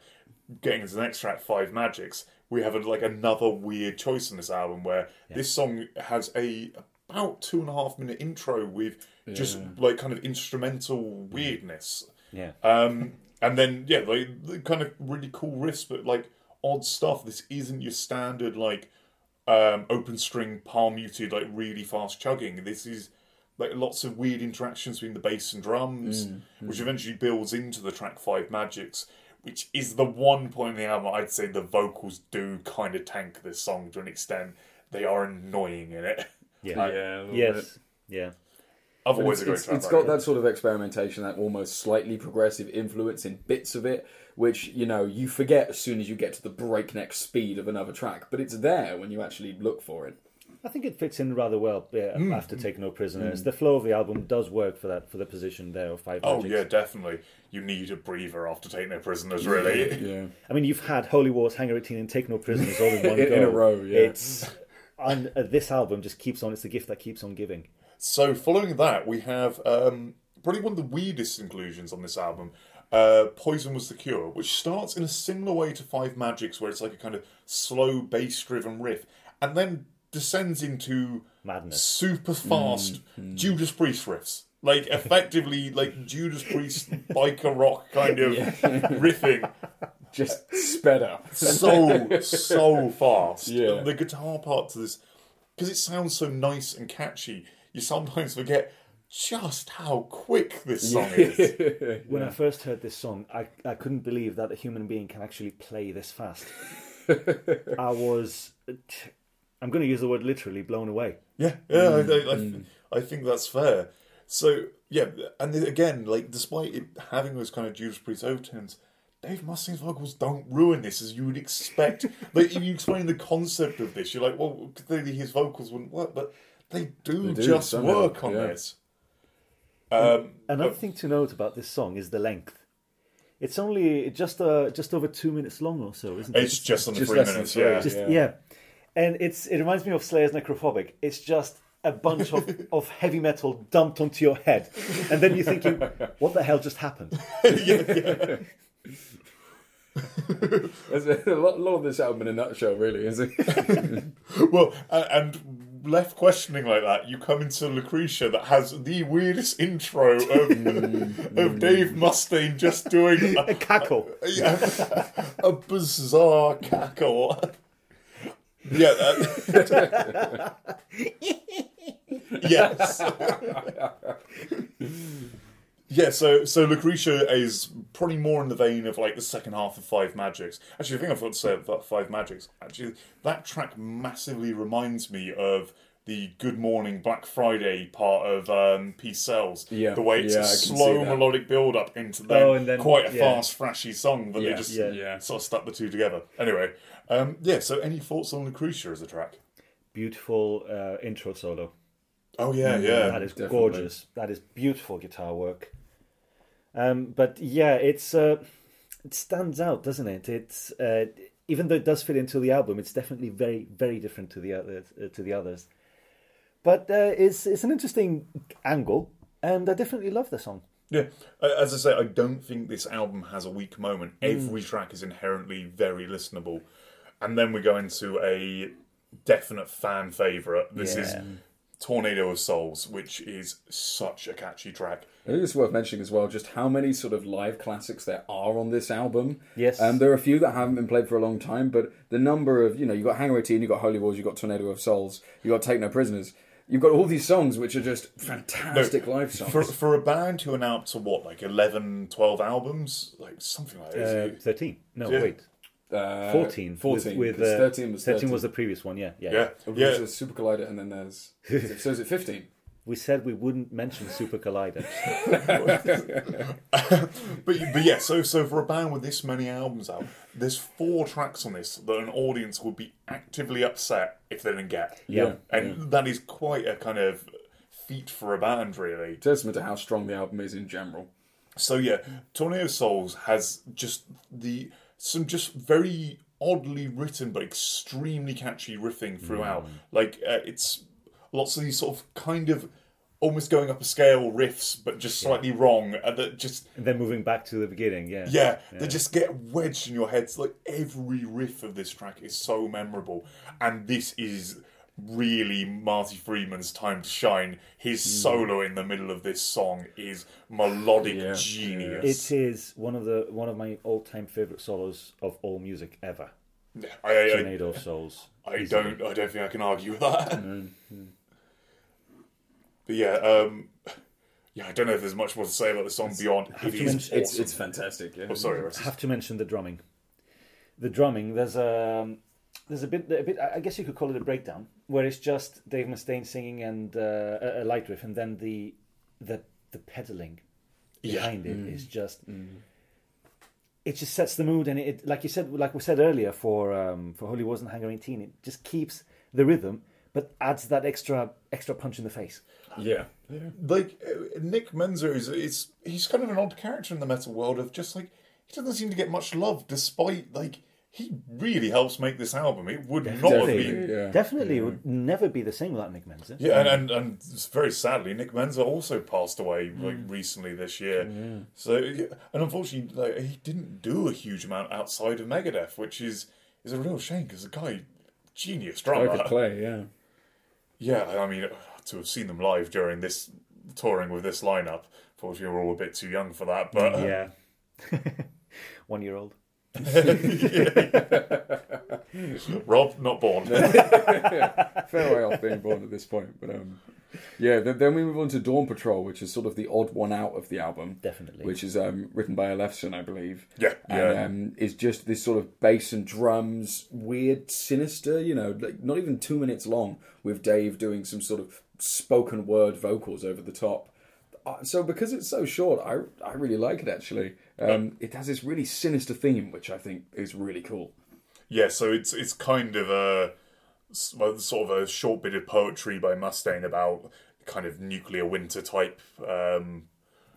Getting into the next track, Five Magics, we have a, like another weird choice in this album where this song has a about two and a half minute intro with just like kind of instrumental weirdness. Yeah. Um, and then yeah, like the kind of really cool riffs, but like odd stuff. This isn't your standard like um, open string palm muted like really fast chugging. This is like lots of weird interactions between the bass and drums, which eventually builds into the track Five Magics. Which is the one point in the album I'd say the vocals do kind of tank this song to an extent. They are annoying in it. <laughs> Yeah. Yeah, a little bit. Yes. Yeah. Otherwise, it's, a great it's, track. it's record. got that sort of experimentation, that almost slightly progressive influence in bits of it, which you know you forget as soon as you get to the breakneck speed of another track. But it's there when you actually look for it. I think it fits in rather well uh, Hmm. after Take No Prisoners. The flow of the album does work for that for the position there of Five Oh Magics. yeah, definitely. You need a breather after taking no prisoners, really. Yeah, I mean, you've had Holy Wars, Hangar 18, and Take No Prisoners all in <laughs> one In- go. in a row, yeah. It's and uh, this album just keeps on. It's the gift that keeps on giving. So, following that, we have um, probably one of the weirdest inclusions on this album. Uh, Poison was the cure, which starts in a similar way to Five Magics, where it's like a kind of slow bass-driven riff, and then descends into Madness. super fast Judas Priest riffs. Like effectively, like Judas Priest <laughs> biker rock kind of riffing. Just sped up. so so fast. Yeah. The guitar part to this, because it sounds so nice and catchy, you sometimes forget just how quick this song is. <laughs> When I first heard this song, I, I couldn't believe that a human being can actually play this fast. <laughs> I was, I'm going to use the word literally, blown away. Yeah, yeah, I, mm. I, I, I think that's fair. So yeah, and again, like despite it having those kind of Judas Priest overtones, Dave Mustaine's vocals don't ruin this as you would expect. <laughs> like if you explain the concept of this, you're like, well, clearly his vocals wouldn't work, but they do, do, just somehow, work on yeah. this. Um, Another thing to note about this song is the length. It's only just uh, just over two minutes long or so, isn't it? It's just under Just three less minutes, three, yeah. Just Yeah. yeah. and it's it reminds me of Slayer's Necrophobic. It's just a bunch of, <laughs> of heavy metal dumped onto your head, and then you're thinking, <laughs> "What the hell just happened?" There's a lot, lot of this album in a nutshell, really, is it? <laughs> Well, a- and left questioning like that, you come into Lucretia that has the weirdest intro of, mm. of Dave Mustaine just doing a, <laughs> A cackle. yeah, <laughs> a bizarre cackle. Yeah, that, Yes. Yeah, so so Lucretia is probably more in the vein of like the second half of Five Magics. Actually, I think I forgot to say about Five Magics. Actually, that track massively reminds me of the Good Mourning Black Friday part of um, Peace Sells. Yeah, the way it's yeah, a I can see slow melodic build up into then, Oh, and then- quite a yeah. fast, flashy song, but Yeah, they just yeah. Yeah. sort of stuck the two together. Anyway, um, yeah. So, any thoughts on Lucretia as a track? Beautiful uh, intro solo. Oh yeah, yeah. that is definitely. gorgeous. That is beautiful guitar work. Um, but yeah, it's uh, it stands out, doesn't it? It's uh, even though it does fit into the album, it's definitely very, very different to the others. Uh, to the others. But uh, it's it's an interesting angle, and I definitely love the song. Yeah, as I say, I don't think this album has a weak moment. Every track is inherently very listenable, and then we go into a definite fan favorite. This is Yeah. "Tornado of Souls," which is such a catchy track. I think it's worth mentioning as well just how many sort of live classics there are on this album. Yes. Um, there are a few that haven't been played for a long time, but the number of, you know, you've got Hangar 18, you've got Holy Wars, you've got Tornado of Souls, you've got Take No Prisoners. You've got all these songs which are just fantastic live songs. For for a band who are now up to what, like 11, 12 albums, like something like Uh. Thirteen? No, Yeah. wait, uh, fourteen. 14. with, with 'cause uh, 13 was 13. was the previous one. Yeah, yeah. yeah, There's a Super Collider, and then there's. <laughs> so is it 15? We said we wouldn't mention Super Collider. <laughs> But but yeah, so so for a band with this many albums out, there's four tracks on this that an audience would be actively upset if they didn't get. Yeah. and that is quite a kind of feat for a band, really. Testament to how strong the album is in general. So yeah, Tornado Souls has just the some just very oddly written but extremely catchy riffing throughout. Like uh, it's lots of these sort of kind of almost going up a scale riffs, but just slightly wrong. Uh, that just and then moving back to the beginning. Yeah. yeah, they just get wedged in your heads. Like every riff of this track is so memorable, and this is really Marty Friedman's time to shine. His solo in the middle of this song is melodic Yeah, genius. It is one of the one of my all time favorite solos of all music ever. I, I, I, Tornado of Souls. I don't, I don't think I can argue with that. But yeah, um, yeah, I don't know if there's much more to say about the song beyond it mention- It's awesome. it's fantastic. Yeah. Oh, sorry, I have to mention the drumming. The drumming. There's a there's a bit a bit. I guess you could call it a breakdown where it's just Dave Mustaine singing and uh, a, a light riff, and then the the the pedaling Yeah. behind it is just. It just sets the mood, and it, like you said, like we said earlier, for um, for Holy Wars and Hangar 18, it just keeps the rhythm, but adds that extra extra punch in the face. Yeah. like uh, Nick Menza is it's he's kind of an odd character in the metal world of just like he doesn't seem to get much love despite like he really helps make this album. It would not have been Yeah. definitely it would never be the same without Nick Menza. yeah, and, and and very sadly, Nick Menza also passed away like Mm. recently this year. Yeah. So and unfortunately, like, he didn't do a huge amount outside of Megadeth, which is is a real shame because the guy genius I drummer. could play. Yeah. Yeah, I mean, to have seen them live during this touring with this lineup, unfortunately, we're all a bit too young for that. But uh, Yeah. <laughs> One year old. <laughs> Rob, not born. <laughs> fair way off being born at this point. But um, yeah, then, then we move on to Dawn Patrol, which is sort of the odd one out of the album. Definitely. Which is um, written by Ellefson, I believe. Yeah, and yeah. um, is just this sort of bass and drums, weird, sinister. You know, like not even two minutes long, with Dave doing some sort of spoken word vocals over the top. Uh, So because it's so short, I I really like it actually. Um, it has this really sinister theme, which I think is really cool. yeah, so it's it's kind of a sort of a short bit of poetry by Mustaine about kind of nuclear winter type, um,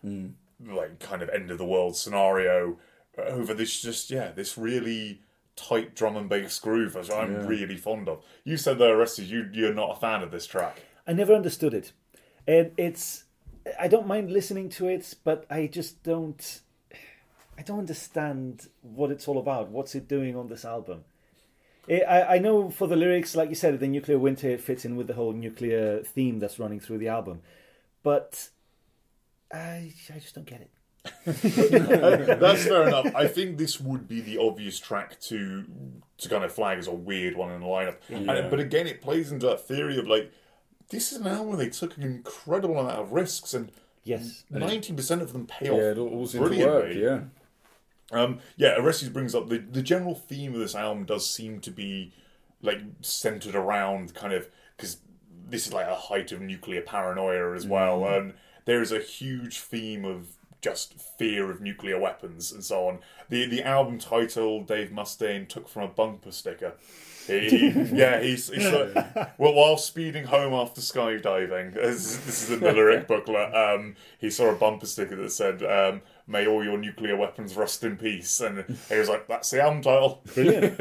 like kind of end of the world scenario over this just yeah this really tight drum and bass groove, which I'm really fond of. You said there, Rusty, you you're not a fan of this track. I never understood it. And it's I don't mind listening to it, but I just don't I don't understand what it's all about. What's it doing on this album? I, I I know for the lyrics, like you said, the nuclear winter it fits in with the whole nuclear theme that's running through the album, but I I just don't get it. <laughs> That's fair enough. I think this would be the obvious track to to kind of flag as a weird one in the lineup. And, but again, it plays into that theory of like this is an album where they took an incredible amount of risks, and Yes. ninety percent of them pay Yeah, off. it all, all seemed to work. Yeah. Um, yeah, Orestes brings up the the general theme of this album does seem to be like centered around kind of because this is like a height of nuclear paranoia as well, and there is a huge theme of just fear of nuclear weapons and so on. The the album title Dave Mustaine took from a bumper sticker. He, he- <laughs> yeah, he's, he's like, well while speeding home after skydiving. <laughs> This, this is in the lyric booklet. Um, he saw a bumper sticker that said, um, "May all your nuclear weapons rust in peace," and he was like, "That's the album title." Brilliant.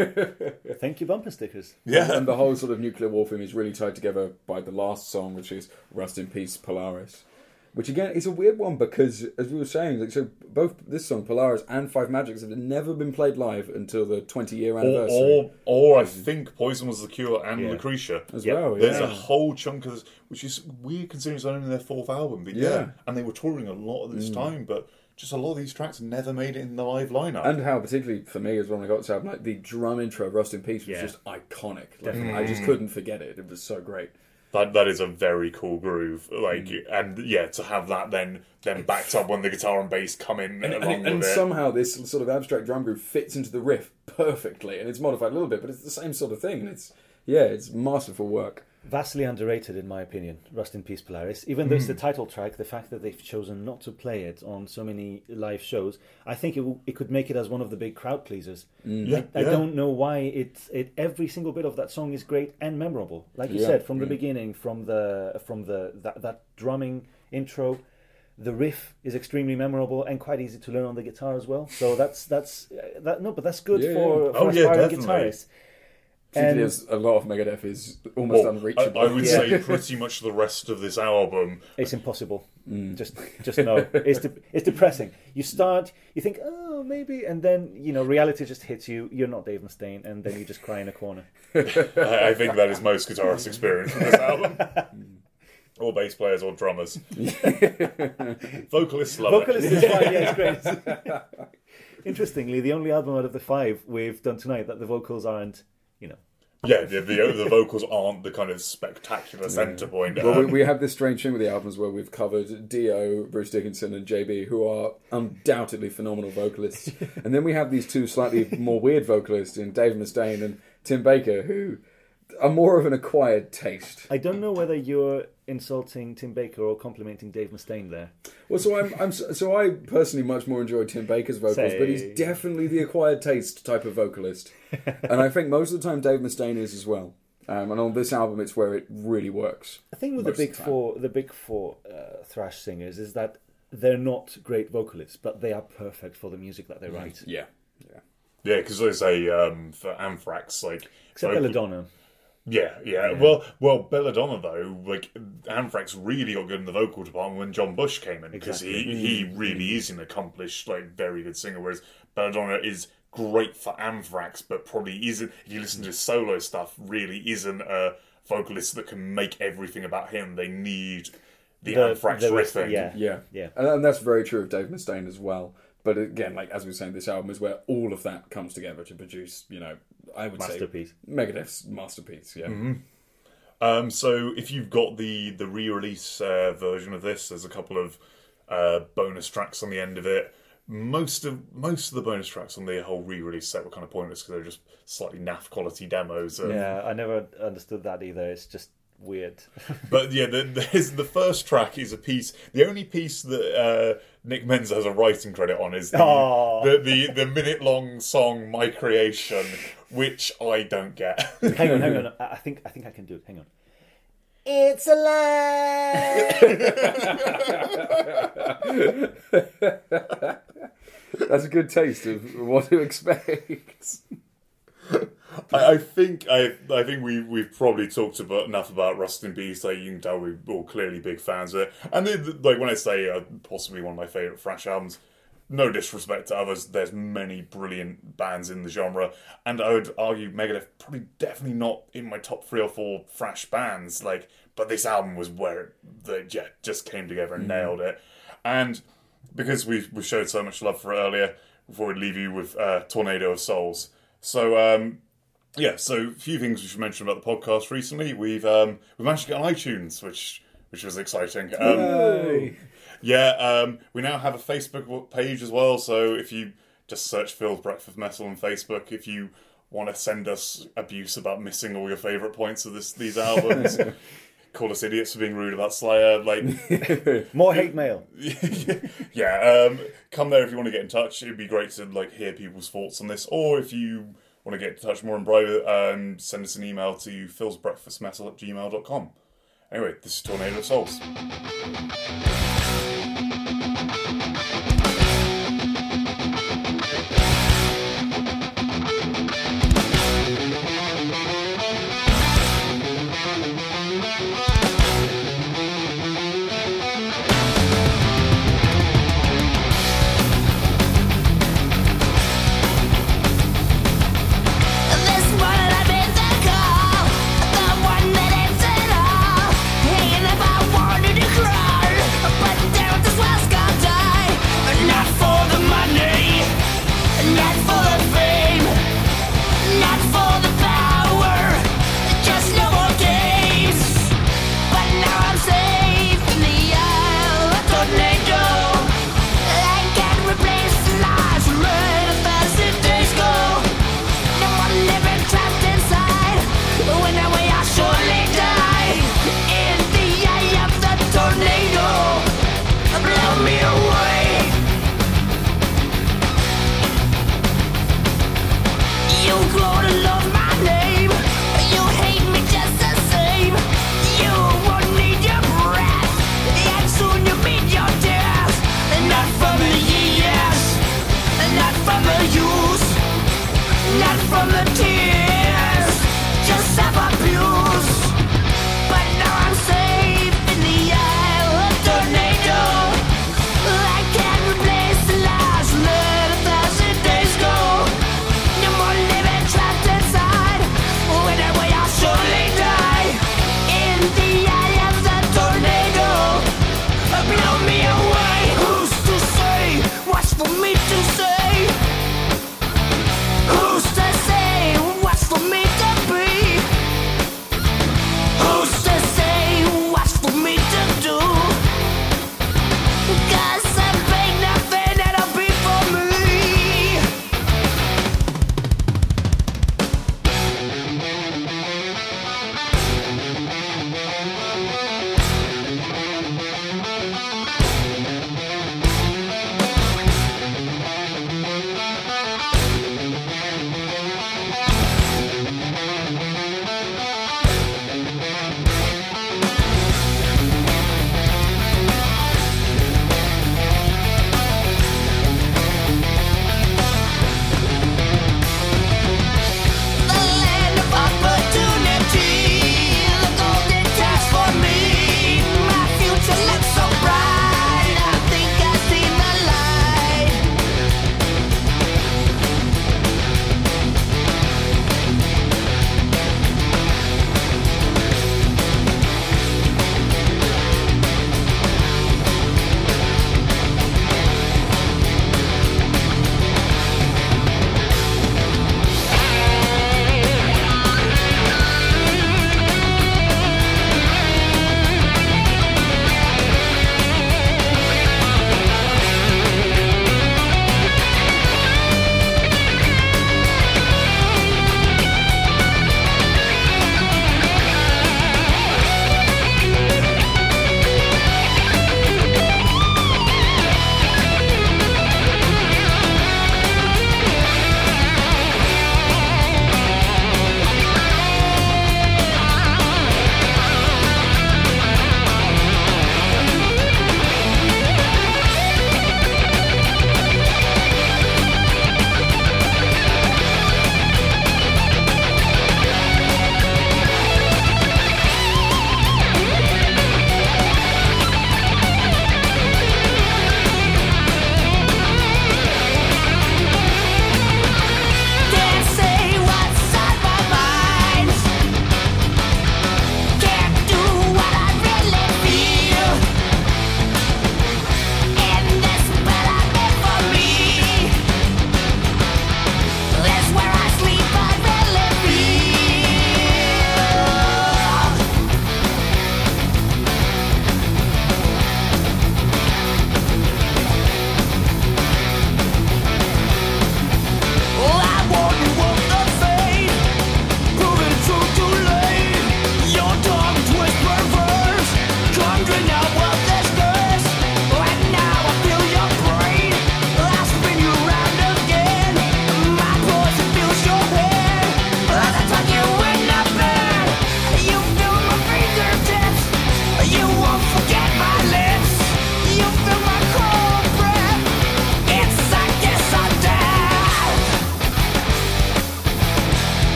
<laughs> Thank you, bumper stickers. Yeah, And the whole sort of nuclear war theme is really tied together by the last song, which is "Rust in Peace, Polaris." Which again is a weird one because, as we were saying, like so both this song Polaris and Five Magics have never been played live until the 20 year anniversary or or I think Poison was the cure and Yeah. Lucretia. as yeah, well. There's yeah. a whole chunk of this, which is weird considering it's only their fourth album. But yeah. Yeah. and they were touring a lot of this mm. time, but just a lot of these tracks never made it in the live lineup. And how, particularly for me, as when I got to album, like the drum intro, "Rust in Peace," was Yeah. just iconic. Like, Definitely. I just couldn't forget it. It was so great. That that is a very cool groove. Like Mm. and yeah, to have that then then backed up when the guitar and bass come in And, along and, and with it. somehow this sort of abstract drum groove fits into the riff perfectly, and it's modified a little bit, but it's the same sort of thing. And it's yeah, it's masterful work. Vastly underrated, in my opinion. Rust in Peace, Polaris. Even though it's Hmm. the title track, the fact that they've chosen not to play it on so many live shows, I think it, will, it could make it as one of the big crowd pleasers. Yeah, I, I yeah. don't know why it, it. Every single bit of that song is great and memorable. Like you Yeah, said from the beginning, from the from the that, that drumming intro, the riff is extremely memorable and quite easy to learn on the guitar as well. So that's that's uh, that. No, but that's good for, for Oh, aspiring guitarists. Particularly And- as a lot of Megadeth is almost Well, unreachable. I would Yeah. say pretty much the rest of this album. <laughs> It's impossible. Mm. Just, just no. It's de- it's depressing. You start, you think, oh, maybe, and then you know, reality just hits you. You're not Dave Mustaine, and then you just cry in a corner. <laughs> I, I think that is most guitarists' experience with this album. <laughs> or bass players or drummers. Vocalists love Vocalist it. is fine. Yeah, it's great. Interestingly, the only album out of the five we've done tonight that the vocals aren't, you know, Yeah, the, the, <laughs> the vocals aren't the kind of spectacular centre point. Well, we, Um, we have this strange thing with the albums where we've covered Dio, Bruce Dickinson, and JB, who are undoubtedly phenomenal vocalists, <laughs> and then we have these two slightly more weird vocalists in Dave Mustaine and Tim Baker, who are more of an acquired taste. I don't know whether you're insulting Tim Baker or complimenting Dave Mustaine there. Well, so I'm, I'm so I personally much more enjoy Tim Baker's vocals, but he's definitely the acquired taste type of vocalist, <laughs> and I think most of the time Dave Mustaine is as well. Um, and on this album, it's where it really works. The thing with the big the four, the big four uh, thrash singers is that they're not great vocalists, but they are perfect for the music that they write. Yeah, yeah. yeah, because they say um, for Anthrax, like Except vocal- Belladonna. Yeah, yeah, Well, well, Belladonna though, like Anthrax really got good in the vocal department when John Bush came in because he he mm. really mm. is an accomplished, like very good singer. Whereas Belladonna is great for Anthrax, but probably isn't. If you listen to his solo stuff, really isn't a vocalist that can make everything about him. They need the, The- Anthrax the- riffing. yeah. Yeah, Yeah. and, and that's very true of Dave Mustaine as well. But again, like as we were saying, this album is where all of that comes together to produce, you know, I would say. Masterpiece. say Megadeth's masterpiece. Yeah, Um, so if you've got the the re-release uh, version of this, there's a couple of uh, bonus tracks on the end of it. Most of most of the bonus tracks on the whole re-release set were kind of pointless because they're just slightly naff quality demos. Of, Yeah, I never understood that either. It's just weird. <laughs> But yeah, the, there's, the first track is a piece. The only piece that uh, Nick Menza has a writing credit on is the the, the, the minute long song "My Creation," which I don't get. hang on, hang on. <laughs> I I think I think I can do it. Hang on. It's a alive. <laughs> that's a good taste of what to expect. I, I think I I think we we've probably talked about enough about Rust Peace. Like you can tell we're all clearly big fans of it. And they, like when I say uh, possibly one of my favorite thrash albums, no disrespect to others, there's many brilliant bands in the genre, and I would argue Megadeth probably definitely not in my top three or four thrash bands. Like, but this album was where it, the yeah just came together and nailed it. And because we've we showed so much love for it earlier, before we leave you with uh, Tornado of Souls. So um, yeah, so a few things we should mention about the podcast recently. We've um, we managed to get on iTunes, which which was exciting. Um, yeah, um, we now have a Facebook page as well. So if you just search Phil's Breakfast Metal on Facebook, if you want to send us abuse about missing all your favourite points of this these albums, <laughs> call us idiots for being rude about Slayer, like <laughs> More hate mail. <laughs> yeah, um, come there if you want to get in touch. It'd be great to like hear people's thoughts on this, or if you want to get in touch more in private, um, send us an email to philsbreakfastmetal at gmail.com. Anyway, this is Tornado of Souls.